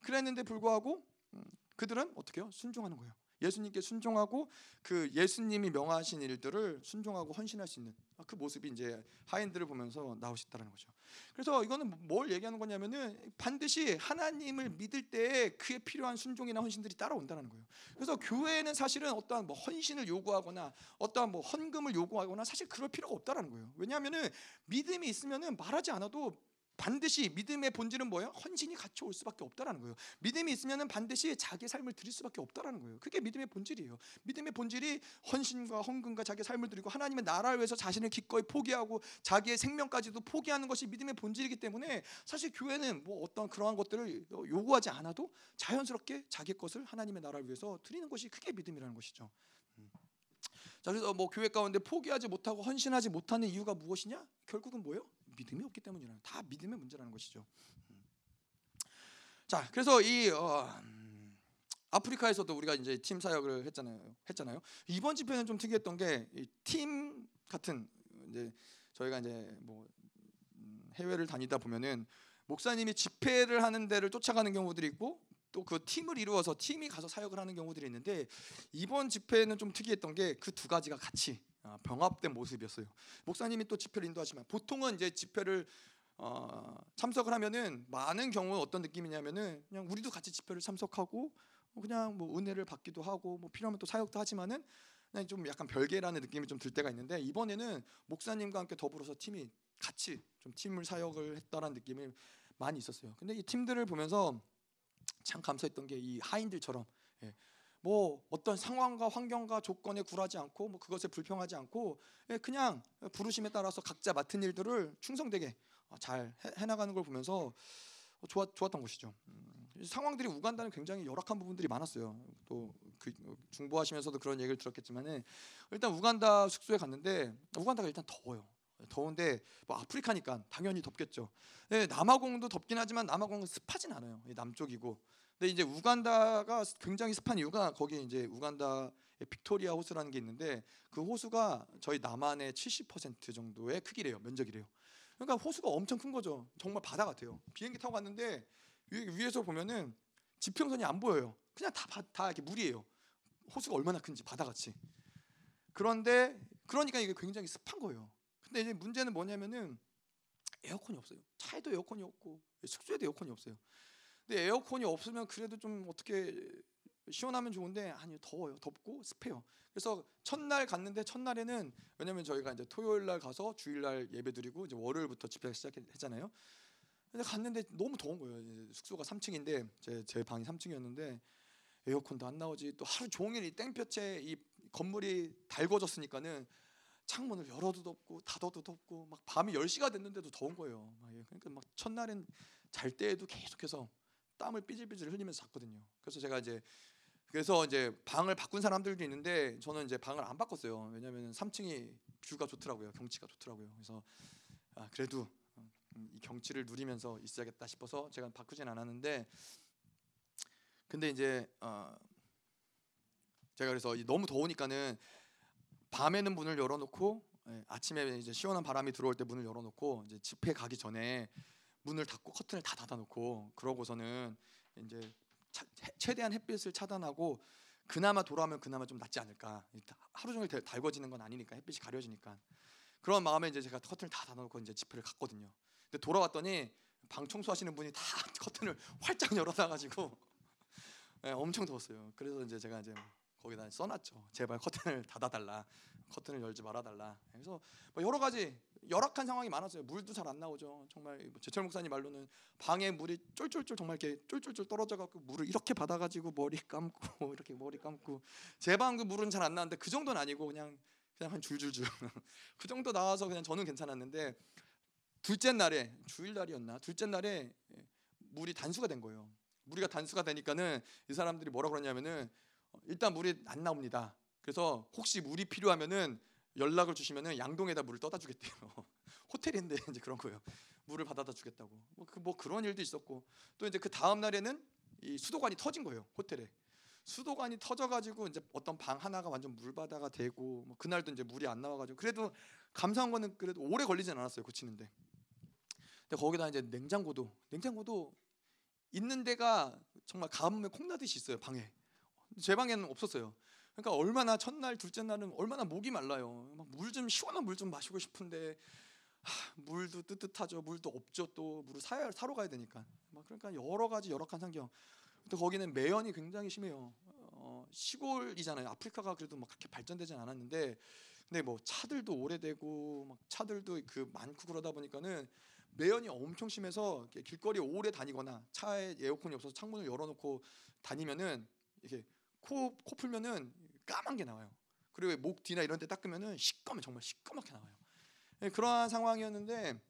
그랬는데 불구하고 음, 그들은 어떻게 해요? 순종하는 거예요. 예수님께 순종하고 그 예수님이 명하신 일들을 순종하고 헌신할 수 있는 그 모습이 이제 하인들을 보면서 있다는 거죠. 그래서 이거는 뭘 얘기하는 거냐면은 반드시 하나님을 믿을 때 그에 필요한 순종이나 헌신들이 따라온다는 거예요. 그래서 교회는 사실은 어떠한 뭐 헌신을 요구하거나 어떠한 뭐 헌금을 요구하거나 사실 그럴 필요가 없다라는 거예요. 왜냐하면은 믿음이 있으면은 말하지 않아도 반드시 믿음의 본질은 뭐예요? 헌신이 같이 올 수밖에 없다라는 거예요. 믿음이 있으면은 반드시 자기 삶을 드릴 수밖에 없다라는 거예요. 그게 믿음의 본질이에요. 믿음의 본질이 헌신과 헌금과 자기 삶을 드리고 하나님의 나라를 위해서 자신을 기꺼이 포기하고 자기의 생명까지도 포기하는 것이 믿음의 본질이기 때문에 사실 교회는 뭐 어떤 그러한 것들을 요구하지 않아도 자연스럽게 자기 것을 하나님의 나라를 위해서 드리는 것이 그게 믿음이라는 것이죠. 음. 자 그래서 뭐 교회 가운데 포기하지 못하고 헌신하지 못하는 이유가 무엇이냐? 결국은 뭐예요? 믿음이 없기 때문이라는 다 믿음의 문제라는 것이죠. 음. 자, 그래서 이 어, 음, 아프리카에서도 우리가 이제 팀 사역을 했잖아요. 했잖아요. 이번 집회는 좀 특이했던 게 팀 같은 이제 저희가 이제 뭐 음, 해외를 다니다 보면은 목사님이 집회를 하는 데를 쫓아가는 경우들이 있고 또 그 팀을 이루어서 팀이 가서 사역을 하는 경우들이 있는데 이번 집회는 좀 특이했던 게 그 두 가지가 같이 어, 병합된 모습이었어요. 목사님이 또 집회를 인도하지만 보통은 이제 집회를 어, 참석을 하면은 많은 경우 어떤 느낌이냐면은 그냥 우리도 같이 집회를 참석하고 그냥 뭐 은혜를 받기도 하고 뭐 필요하면 또 사역도 하지만은 그냥 좀 약간 별개라는 느낌이 좀 들 때가 있는데 이번에는 목사님과 함께 더불어서 팀이 같이 좀 팀을 사역을 했다라는 느낌이 많이 있었어요. 근데 이 팀들을 보면서 참 감사했던 게 이 하인들처럼 예, 뭐 어떤 상황과 환경과 조건에 굴하지 않고 뭐 그것에 불평하지 않고 예, 그냥 부르심에 따라서 각자 맡은 일들을 충성되게 어, 잘 해 나가는 걸 보면서 좋았, 좋았던 것이죠. 음, 상황들이 우간다는 굉장히 열악한 부분들이 많았어요. 또 그 중보하시면서도 그런 얘기를 들었겠지만은 일단 우간다 숙소에 갔는데 우간다가 일단 더워요. 더운데 뭐 아프리카니까 당연히 덥겠죠. 네, 남아공도 덥긴 하지만 남아공은 습하진 않아요. 남쪽이고 근데 이제 우간다가 굉장히 습한 이유가 거기 이제 우간다 빅토리아 호수라는 게 있는데 그 호수가 저희 남한의 70% 정도의 크기래요. 면적이래요. 그러니까 호수가 엄청 큰 거죠. 정말 바다 같아요. 비행기 타고 갔는데 위에서 보면은 지평선이 안 보여요. 그냥 다, 다 이렇게 물이에요. 호수가 얼마나 큰지 바다같이. 그런데 그러니까 이게 굉장히 습한 거예요. 근데 이제 문제는 뭐냐면은 에어컨이 없어요. 차에도 에어컨이 없고 숙소에도 에어컨이 없어요. 근데 에어컨이 없으면 그래도 좀 어떻게 시원하면 좋은데 아니요 더워요. 덥고 습해요. 그래서 첫날 갔는데 첫날에는 왜냐면 저희가 이제 토요일 날 가서 주일 날 예배 드리고 이제 월요일부터 집회 시작했잖아요. 근데 갔는데 너무 더운 거예요. 숙소가 3층인데 제, 제 방이 3층이었는데 에어컨도 안 나오지. 또 하루 종일 이 땡볕에 이 건물이 달궈졌으니까는 창문을 열어도 덥고 닫아도 덥고 막 밤이 10시가 됐는데도 더운 거예요 그러니까 막 첫날엔 잘 때에도 계속해서 땀을 삐질삐질 흘리면서 잤거든요. 그래서 제가 이제 그래서 이제 방을 바꾼 사람들도 있는데 저는 이제 방을 안 바꿨어요. 왜냐하면 3층이 뷰가 좋더라고요. 경치가 좋더라고요. 그래서 아, 그래도 음, 이 경치를 누리면서 있어야겠다 싶어서 제가 바꾸진 않았는데 근데 이제 어 제가 그래서 너무 더우니까는 밤에는 문을 열어놓고 예, 아침에 이제 시원한 바람이 들어올 때 문을 열어놓고 이제 집회 가기 전에 문을 닫고 커튼을 다 닫아놓고 그러고서는 이제 차, 최대한 햇빛을 차단하고 그나마 돌아오면 그나마 좀 낫지 않을까 하루 종일 달궈지는 건 아니니까 햇빛이 가려지니까 그런 마음에 이제 제가 커튼을 다 닫아놓고 이제 집회를 갔거든요. 근데 돌아왔더니 방 청소하시는 분이 다 커튼을 활짝 열어놔가지고 네, 엄청 더웠어요. 그래서 이제 제가 이제 거기다 써놨죠. 제발 커튼을 닫아달라, 커튼을 열지 말아달라. 그래서 뭐 여러 가지 열악한 상황이 많았어요. 물도 잘 안 나오죠. 정말 뭐 제철 목사님 말로는 방에 물이 쫄쫄쫄 정말 이렇게 쫄쫄쫄 떨어져 갖고 물을 이렇게 받아 가지고 머리 감고 이렇게 머리 감고 제 방 그 물은 잘 안 나는데 그 정도는 아니고 그냥 그냥 한 줄줄줄 그 정도 나와서 그냥 저는 괜찮았는데 둘째 날에 주일 날이었나 둘째 날에 물이 단수가 된 거예요. 물이가 단수가 되니까는 이 사람들이 뭐라 그러냐면은 일단 물이 안 나옵니다. 그래서 혹시 물이 필요하면은 연락을 주시면은 양동에다 물을 떠다 주겠대요. 호텔인데 이제 그런 거예요. 물을 받아다 주겠다고. 뭐, 그, 뭐 그런 일도 있었고 또 이제 그 다음 날에는 이 수도관이 터진 거예요. 호텔에. 수도관이 터져가지고 이제 어떤 방 하나가 완전 물바다가 되고 뭐 그날도 이제 물이 안 나와가지고 그래도 감사한 거는 그래도 오래 걸리진 않았어요 고치는데. 근데 거기다 이제 냉장고도 냉장고도 있는 데가 정말 가뭄에 콩나듯이 있어요 방에. 제 방에는 없었어요. 그러니까 얼마나 첫날 둘째 날은 얼마나 목이 말라요. 물좀 시원한 물 좀 마시고 싶은데 하, 물도 뜨뜻하죠. 물도 없죠. 또 물을 사야 사러 가야 되니까. 막 그러니까 여러 가지 열악한 환경. 또 거기는 매연이 굉장히 심해요. 어, 시골이잖아요. 아프리카가 그래도 막 그렇게 발전되진 않았는데 근데 뭐 차들도 오래되고 막 차들도 그 많고 그러다 보니까는 매연이 엄청 심해서 길거리 오래 다니거나 차에 에어컨이 없어서 창문을 열어놓고 다니면은 이게 코, 코 풀면은 까만 게 나와요. 그리고 목 뒤나 이런 데 닦으면은 시꺼매 정말 시꺼멓게 나와요. 네, 그러한 상황이었는데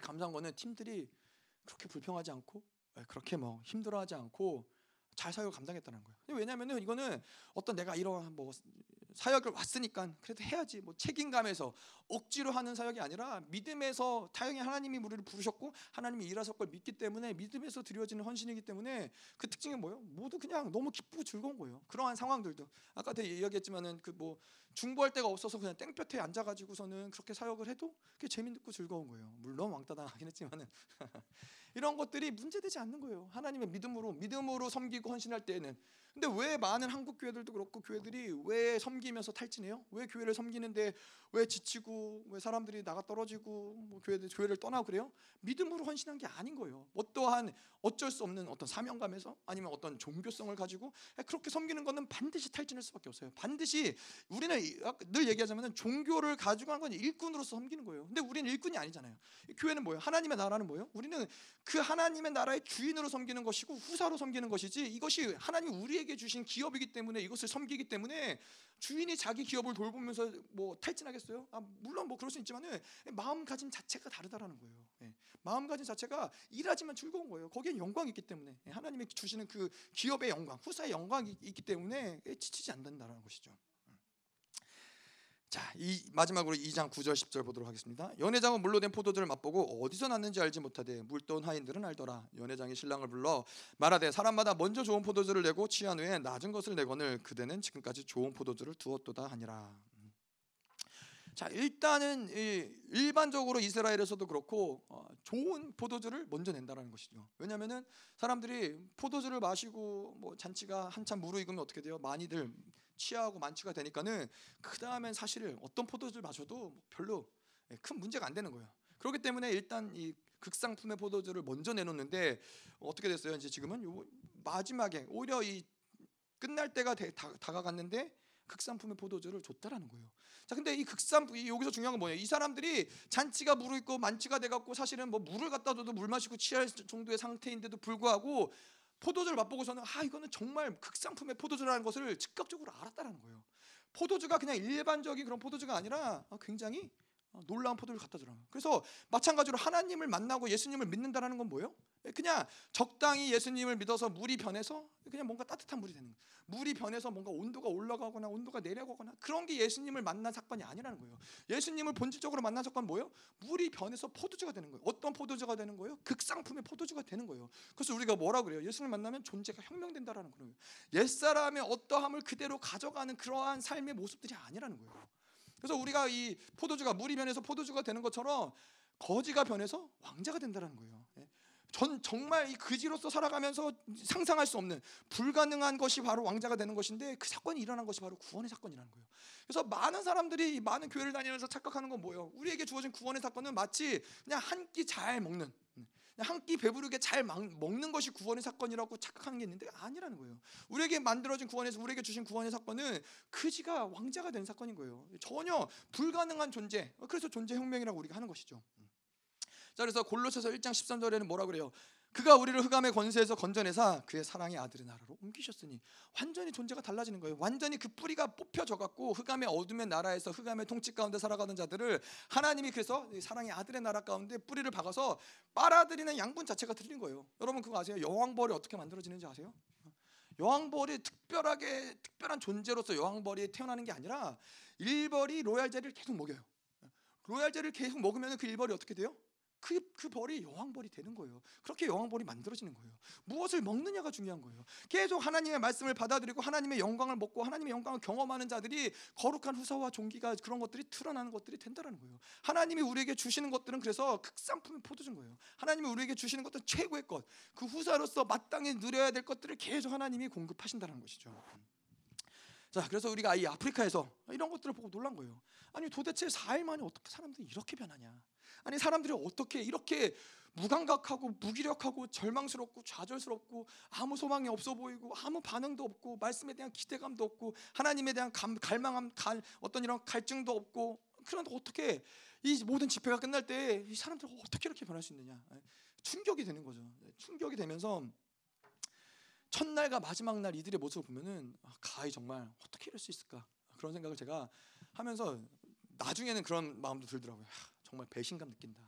감사한 거는 팀들이 그렇게 불평하지 않고 예, 그렇게 뭐 힘들어하지 않고 잘 사역을 감당했다는 거예요. 왜냐하면은 이거는 어떤 내가 이런 뭐 사역을 왔으니까 그래도 해야지 뭐 책임감에서 억지로 하는 사역이 아니라 믿음에서 다행히 하나님이 우리를 부르셨고 하나님이 일하실 걸 믿기 때문에 믿음에서 드려지는 헌신이기 때문에 그 특징이 뭐예요? 모두 그냥 너무 기쁘고 즐거운 거예요. 그러한 상황들도 아까 도 이야기했지만은 그 뭐 중보할 데가 없어서 그냥 땡볕에 앉아가지고서는 그렇게 사역을 해도 그게 재밌고 즐거운 거예요. 물론 왕따 당하긴 했지만은 이런 것들이 문제되지 않는 거예요. 하나님의 믿음으로 믿음으로 섬기고 헌신할 때에는 근데 왜 많은 한국 교회들도 그렇고 교회들이 왜 섬기면서 탈진해요? 왜 교회를 섬기는데 왜 지치고 왜 사람들이 나가 떨어지고 뭐 교회들 교회를 떠나고 그래요? 믿음으로 헌신한 게 아닌 거예요. 어떠한 어쩔 수 없는 어떤 사명감에서 아니면 어떤 종교성을 가지고 그렇게 섬기는 것은 반드시 탈진할 수밖에 없어요. 반드시 우리는 늘 얘기하자면 종교를 가지고 한 건 일꾼으로서 섬기는 거예요. 근데 우리는 일꾼이 아니잖아요. 교회는 뭐예요? 하나님의 나라는 뭐예요? 우리는 그 하나님의 나라의 주인으로 섬기는 것이고 후사로 섬기는 것이지 이것이 하나님 우리에게 주신 기업이기 때문에 이것을 섬기기 때문에 주인이 자기 기업을 돌보면서 뭐 탈진하겠어요? 아, 물론 뭐 그럴 수 있지만은 마음가짐 자체가 다르다라는 거예요. 예. 마음가짐 자체가 일하지만 즐거운 거예요. 거기엔 영광이 있기 때문에 예. 하나님이 주시는 그 기업의 영광, 후사의 영광이 있기 때문에 지치지 않는다라는 것이죠. 자, 이 마지막으로 2장 9절 10절 보도록 하겠습니다. 연회장은 물로 된 포도주를 맛보고 어디서 났는지 알지 못하되 물돈 하인들은 알더라. 연회장이 신랑을 불러 말하되 사람마다 먼저 좋은 포도주를 내고 취한 후에 낮은 것을 내거늘 그대는 지금까지 좋은 포도주를 두었도다 하니라. 자 일단은 일반적으로 이스라엘에서도 그렇고 어, 좋은 포도주를 먼저 낸다라는 것이죠. 왜냐하면은 사람들이 포도주를 마시고 뭐 잔치가 한참 무르익으면 어떻게 돼요? 많이들 취하고 만취가 되니까는 그 다음엔 사실은 어떤 포도주를 마셔도 별로 예, 큰 문제가 안 되는 거예요. 그렇기 때문에 일단 이 극상품의 포도주를 먼저 내놓는데 어떻게 됐어요? 이제 지금은 요 마지막에 오히려 이 끝날 때가 다, 다가갔는데 극상품의 포도주를 줬다라는 거예요. 자, 근데 이 극상 여기서 중요한 건 뭐예요? 이 사람들이 잔치가 무르익고 만취가 돼갖고 사실은 뭐 물을 갖다 줘도 물 마시고 취할 정도의 상태인데도 불구하고 포도주를 맛보고서는 아 이거는 정말 극상품의 포도주라는 것을 즉각적으로 알았다는 거예요. 포도주가 그냥 일반적인 그런 포도주가 아니라 굉장히 놀라운 포도를 갖다 주라. 그래서 마찬가지로 하나님을 만나고 예수님을 믿는다라는 건 뭐예요? 그냥 적당히 예수님을 믿어서 물이 변해서 그냥 뭔가 따뜻한 물이 되는 거예요. 물이 변해서 뭔가 온도가 올라가거나 온도가 내려가거나 그런 게 예수님을 만난 사건이 아니라는 거예요. 예수님을 본질적으로 만난 사건 뭐예요? 물이 변해서 포도주가 되는 거예요. 어떤 포도주가 되는 거예요? 극상품의 포도주가 되는 거예요. 그래서 우리가 뭐라 그래요? 예수님을 만나면 존재가 혁명된다라는 거예요. 옛사람의 어떠함을 그대로 가져가는 그러한 삶의 모습들이 아니라는 거예요. 그래서 우리가 이 포도주가 물이 변해서 포도주가 되는 것처럼 거지가 변해서 왕자가 된다는 거예요. 예. 전 정말 이 그지로서 살아가면서 상상할 수 없는 불가능한 것이 바로 왕자가 되는 것인데 그 사건이 일어난 것이 바로 구원의 사건이라는 거예요. 그래서 많은 사람들이 많은 교회를 다니면서 착각하는 건 뭐예요? 우리에게 주어진 구원의 사건은 마치 그냥 한 끼 잘 먹는 한 끼 배부르게 잘 막- 먹는 것이 구원의 사건이라고 착각하는 게 있는데 아니라는 거예요. 우리에게 만들어진 구원에서 우리에게 주신 구원의 사건은 그지가 왕자가 된 사건인 거예요. 전혀 불가능한 존재. 그래서 존재 혁명이라고 우리가 하는 것이죠. 자 그래서 골로새서 1장 13절에는 뭐라 그래요? 그가 우리를 흑암의 권세에서 건져내사 그의 사랑의 아들의 나라로 옮기셨으니 완전히 존재가 달라지는 거예요. 완전히 그 뿌리가 뽑혀져 갖고 흑암의 어둠의 나라에서 흑암의 통치 가운데 살아가는 자들을 하나님이 그래서 이 사랑의 아들의 나라 가운데 뿌리를 박아서 빨아들이는 양분 자체가 들린 거예요. 여러분 그거 아세요? 여왕벌이 어떻게 만들어지는지 아세요? 여왕벌이 특별하게 특별한 존재로서 여왕벌이 태어나는 게 아니라 일벌이 로얄젤을 계속 먹여요. 로얄젤을 계속 먹으면 그 일벌이 어떻게 돼요? 그, 그 벌이 여왕벌이 되는 거예요. 그렇게 여왕벌이 만들어지는 거예요. 무엇을 먹느냐가 중요한 거예요. 계속 하나님의 말씀을 받아들이고 하나님의 영광을 먹고 하나님의 영광을 경험하는 자들이 거룩한 후사와 종기가 그런 것들이 드러나는 것들이 된다는 거예요. 하나님이 우리에게 주시는 것들은 그래서 극상품의 포도주인 거예요. 하나님이 우리에게 주시는 것은 최고의 것. 그 후사로서 마땅히 누려야 될 것들을 계속 하나님이 공급하신다는 것이죠. 자, 그래서 우리가 이 아프리카에서 이런 것들을 보고 놀란 거예요. 아니 도대체 4일 만에 어떻게 사람들이 이렇게 변하냐? 아니 사람들이 어떻게 이렇게 무감각하고 무기력하고 절망스럽고 좌절스럽고 아무 소망이 없어 보이고 아무 반응도 없고 말씀에 대한 기대감도 없고 하나님에 대한 감, 갈망함 갈, 어떤 이런 갈증도 없고 그런데 어떻게 이 모든 집회가 끝날 때 이 사람들 어떻게 이렇게 변할 수 있느냐 충격이 되는 거죠 충격이 되면서 첫날과 마지막 날 이들의 모습을 보면은 아, 가히 정말 어떻게 이럴 수 있을까 그런 생각을 제가 하면서 나중에는 그런 마음도 들더라고요. 하, 정말 배신감 느낀다.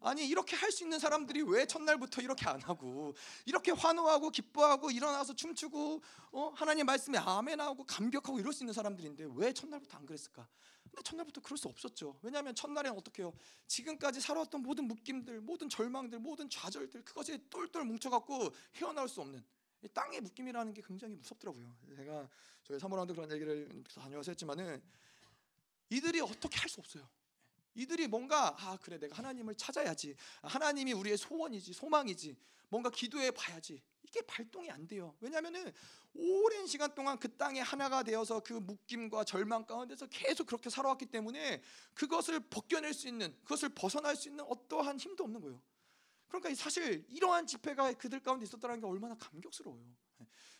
아니 이렇게 할 수 있는 사람들이 왜 첫날부터 이렇게 안 하고 이렇게 환호하고 기뻐하고 일어나서 춤추고 어? 하나님 말씀에 아멘하고 감격하고 이럴 수 있는 사람들인데 왜 첫날부터 안 그랬을까? 근데 첫날부터 그럴 수 없었죠. 왜냐하면 첫날에는 어떻게요? 지금까지 살아왔던 모든 묶임들, 모든 절망들, 모든 좌절들 그것이 똘똘 뭉쳐갖고 헤어나올 수 없는 이 땅의 묶임이라는 게 굉장히 무섭더라고요. 제가 저희 사모라운드 그런 얘기를 다녀와서 했지만은 이들이 어떻게 할 수 없어요. 이들이 뭔가 아 그래 내가 하나님을 찾아야지. 하나님이 우리의 소원이지 소망이지. 뭔가 기도해 봐야지. 이게 발동이 안 돼요. 왜냐하면은 오랜 시간 동안 그 땅에 하나가 되어서 그 묶임과 절망 가운데서 계속 그렇게 살아왔기 때문에 그것을 벗겨낼 수 있는 그것을 벗어날 수 있는 어떠한 힘도 없는 거예요 그러니까 사실 이러한 집회가 그들 가운데 있었다는 게 얼마나 감격스러워요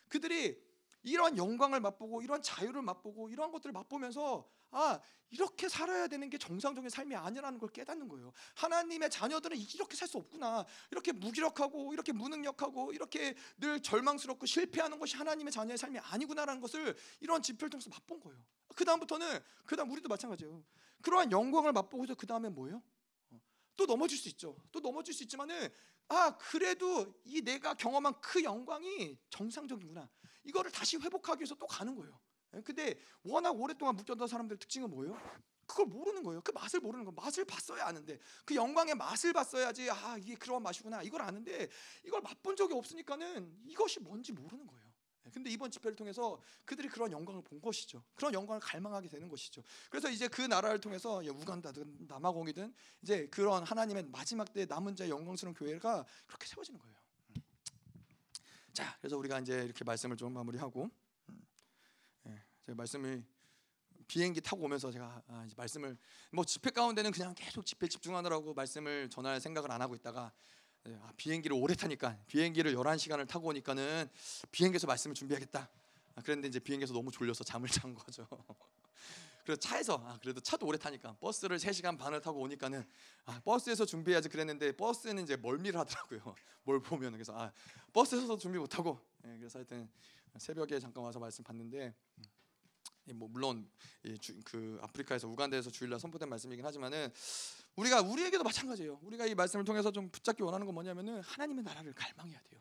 그들이 이러한 영광을 맛보고 이러한 자유를 맛보고 이러한 것들을 맛보면서 아 이렇게 살아야 되는 게 정상적인 삶이 아니라는 걸 깨닫는 거예요. 하나님의 자녀들은 이렇게 살 수 없구나. 이렇게 무기력하고 이렇게 무능력하고 이렇게 늘 절망스럽고 실패하는 것이 하나님의 자녀의 삶이 아니구나라는 것을 이런 집회를 통해서 맛본 거예요. 그 다음부터는 그 다음 우리도 마찬가지예요. 그러한 영광을 맛보고서 그 다음에 뭐예요? 어, 또 넘어질 수 있죠. 또 넘어질 수 있지만은 아 그래도 이 내가 경험한 그 영광이 정상적이구나. 이거를 다시 회복하기 위해서 또 가는 거예요. 예, 근데 워낙 오랫동안 묶였던 사람들 특징은 뭐예요? 그걸 모르는 거예요. 그 맛을 모르는 거. 맛을 봤어야 아는데 그 영광의 맛을 봤어야지. 아 이게 그런 맛이구나. 이걸 아는데 이걸 맛본 적이 없으니까는 이것이 뭔지 모르는 거예요. 예, 근데 이번 집회를 통해서 그들이 그런 영광을 본 것이죠. 그런 영광을 갈망하게 되는 것이죠. 그래서 이제 그 나라를 통해서 우간다든 남아공이든 이제 그런 하나님의 마지막 때 남은 자의 영광스러운 교회가 그렇게 세워지는 거예요. 자, 그래서 우리가 이제 이렇게 말씀을 좀 마무리하고 음, 예, 제가 말씀을 비행기 타고 오면서 제가 아, 말씀을 뭐 집회 가운데는 그냥 계속 집회 집중하느라고 말씀을 전할 생각을 안 하고 있다가 예, 아, 비행기를 오래 타니까 비행기를 11시간을 타고 오니까는 비행기에서 말씀을 준비하겠다. 아, 그랬는데 이제 비행기에서 너무 졸려서 잠을 잔 거죠. 그래서 차에서 아, 그래도 차도 오래 타니까 버스를 3시간 반을 타고 오니까는 아, 버스에서 준비해야지 그랬는데 버스는 이제 멀미를 하더라고요. 뭘 보면 그래서 아, 버스에서 준비 못 하고 예, 그래서 하여튼 새벽에 잠깐 와서 말씀 받는데 예, 뭐 물론 그 아프리카에서 우간다에서 주일날 선포된 말씀이긴 하지만은 우리가 우리에게도 마찬가지예요. 우리가 이 말씀을 통해서 좀 붙잡기 원하는 건 뭐냐면은 하나님의 나라를 갈망해야 돼요.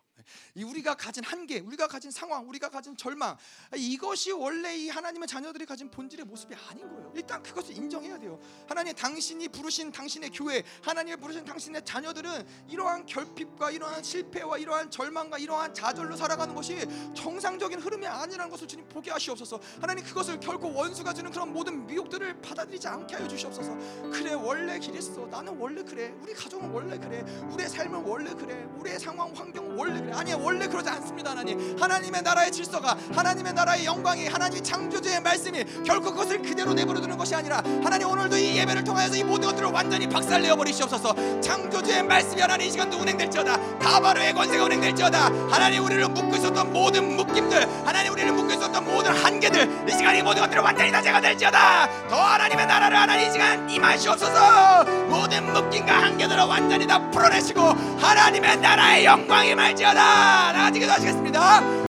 이 우리가 가진 한계, 우리가 가진 상황, 우리가 가진 절망 이것이 원래 이 하나님의 자녀들이 가진 본질의 모습이 아닌 거예요. 일단 그것을 인정해야 돼요. 하나님 당신이 부르신 당신의 교회, 하나님이 부르신 당신의 자녀들은 이러한 결핍과 이러한 실패와 이러한 절망과 이러한 좌절로 살아가는 것이 정상적인 흐름이 아니라는 것을 주님 보게 하시옵소서. 하나님 그것을 결코 원수가 주는 그런 모든 미혹들을 받아들이지 않게 하여 주시옵소서. 그래 원래 있어. 나는 원래 그래. 우리 가족은 원래 그래. 우리의 삶은 원래 그래. 우리의 상황 환경은 원래 그래. 아니 원래 그러지 않습니다 하나님. 하나님의 나라의 질서가 하나님의 나라의 영광이 하나님이 창조주의 말씀이 결코 그것을 그대로 내버려 두는 것이 아니라 하나님 오늘도 이 예배를 통하여서 이 모든 것들을 완전히 박살내어 버리시옵소서. 창조주의 말씀이 하나님 이 시간도 운행될지어다. 다바로의 권세가 운행될지어다. 하나님 우리를 묶고 있었던 모든 묶임들 하나님 우리를 묶고 있었던 모든 한계들 이 시간 이 모든 것들을 완전히 다 제가 될지어다. 더 하나님의 나라를 하나님 이 시간 임하시옵소서. 모든 묶임과 한계들을 완전히 다 풀어내시고 하나님의 나라의 영광이 말지어다 나아지기도 하시겠습니다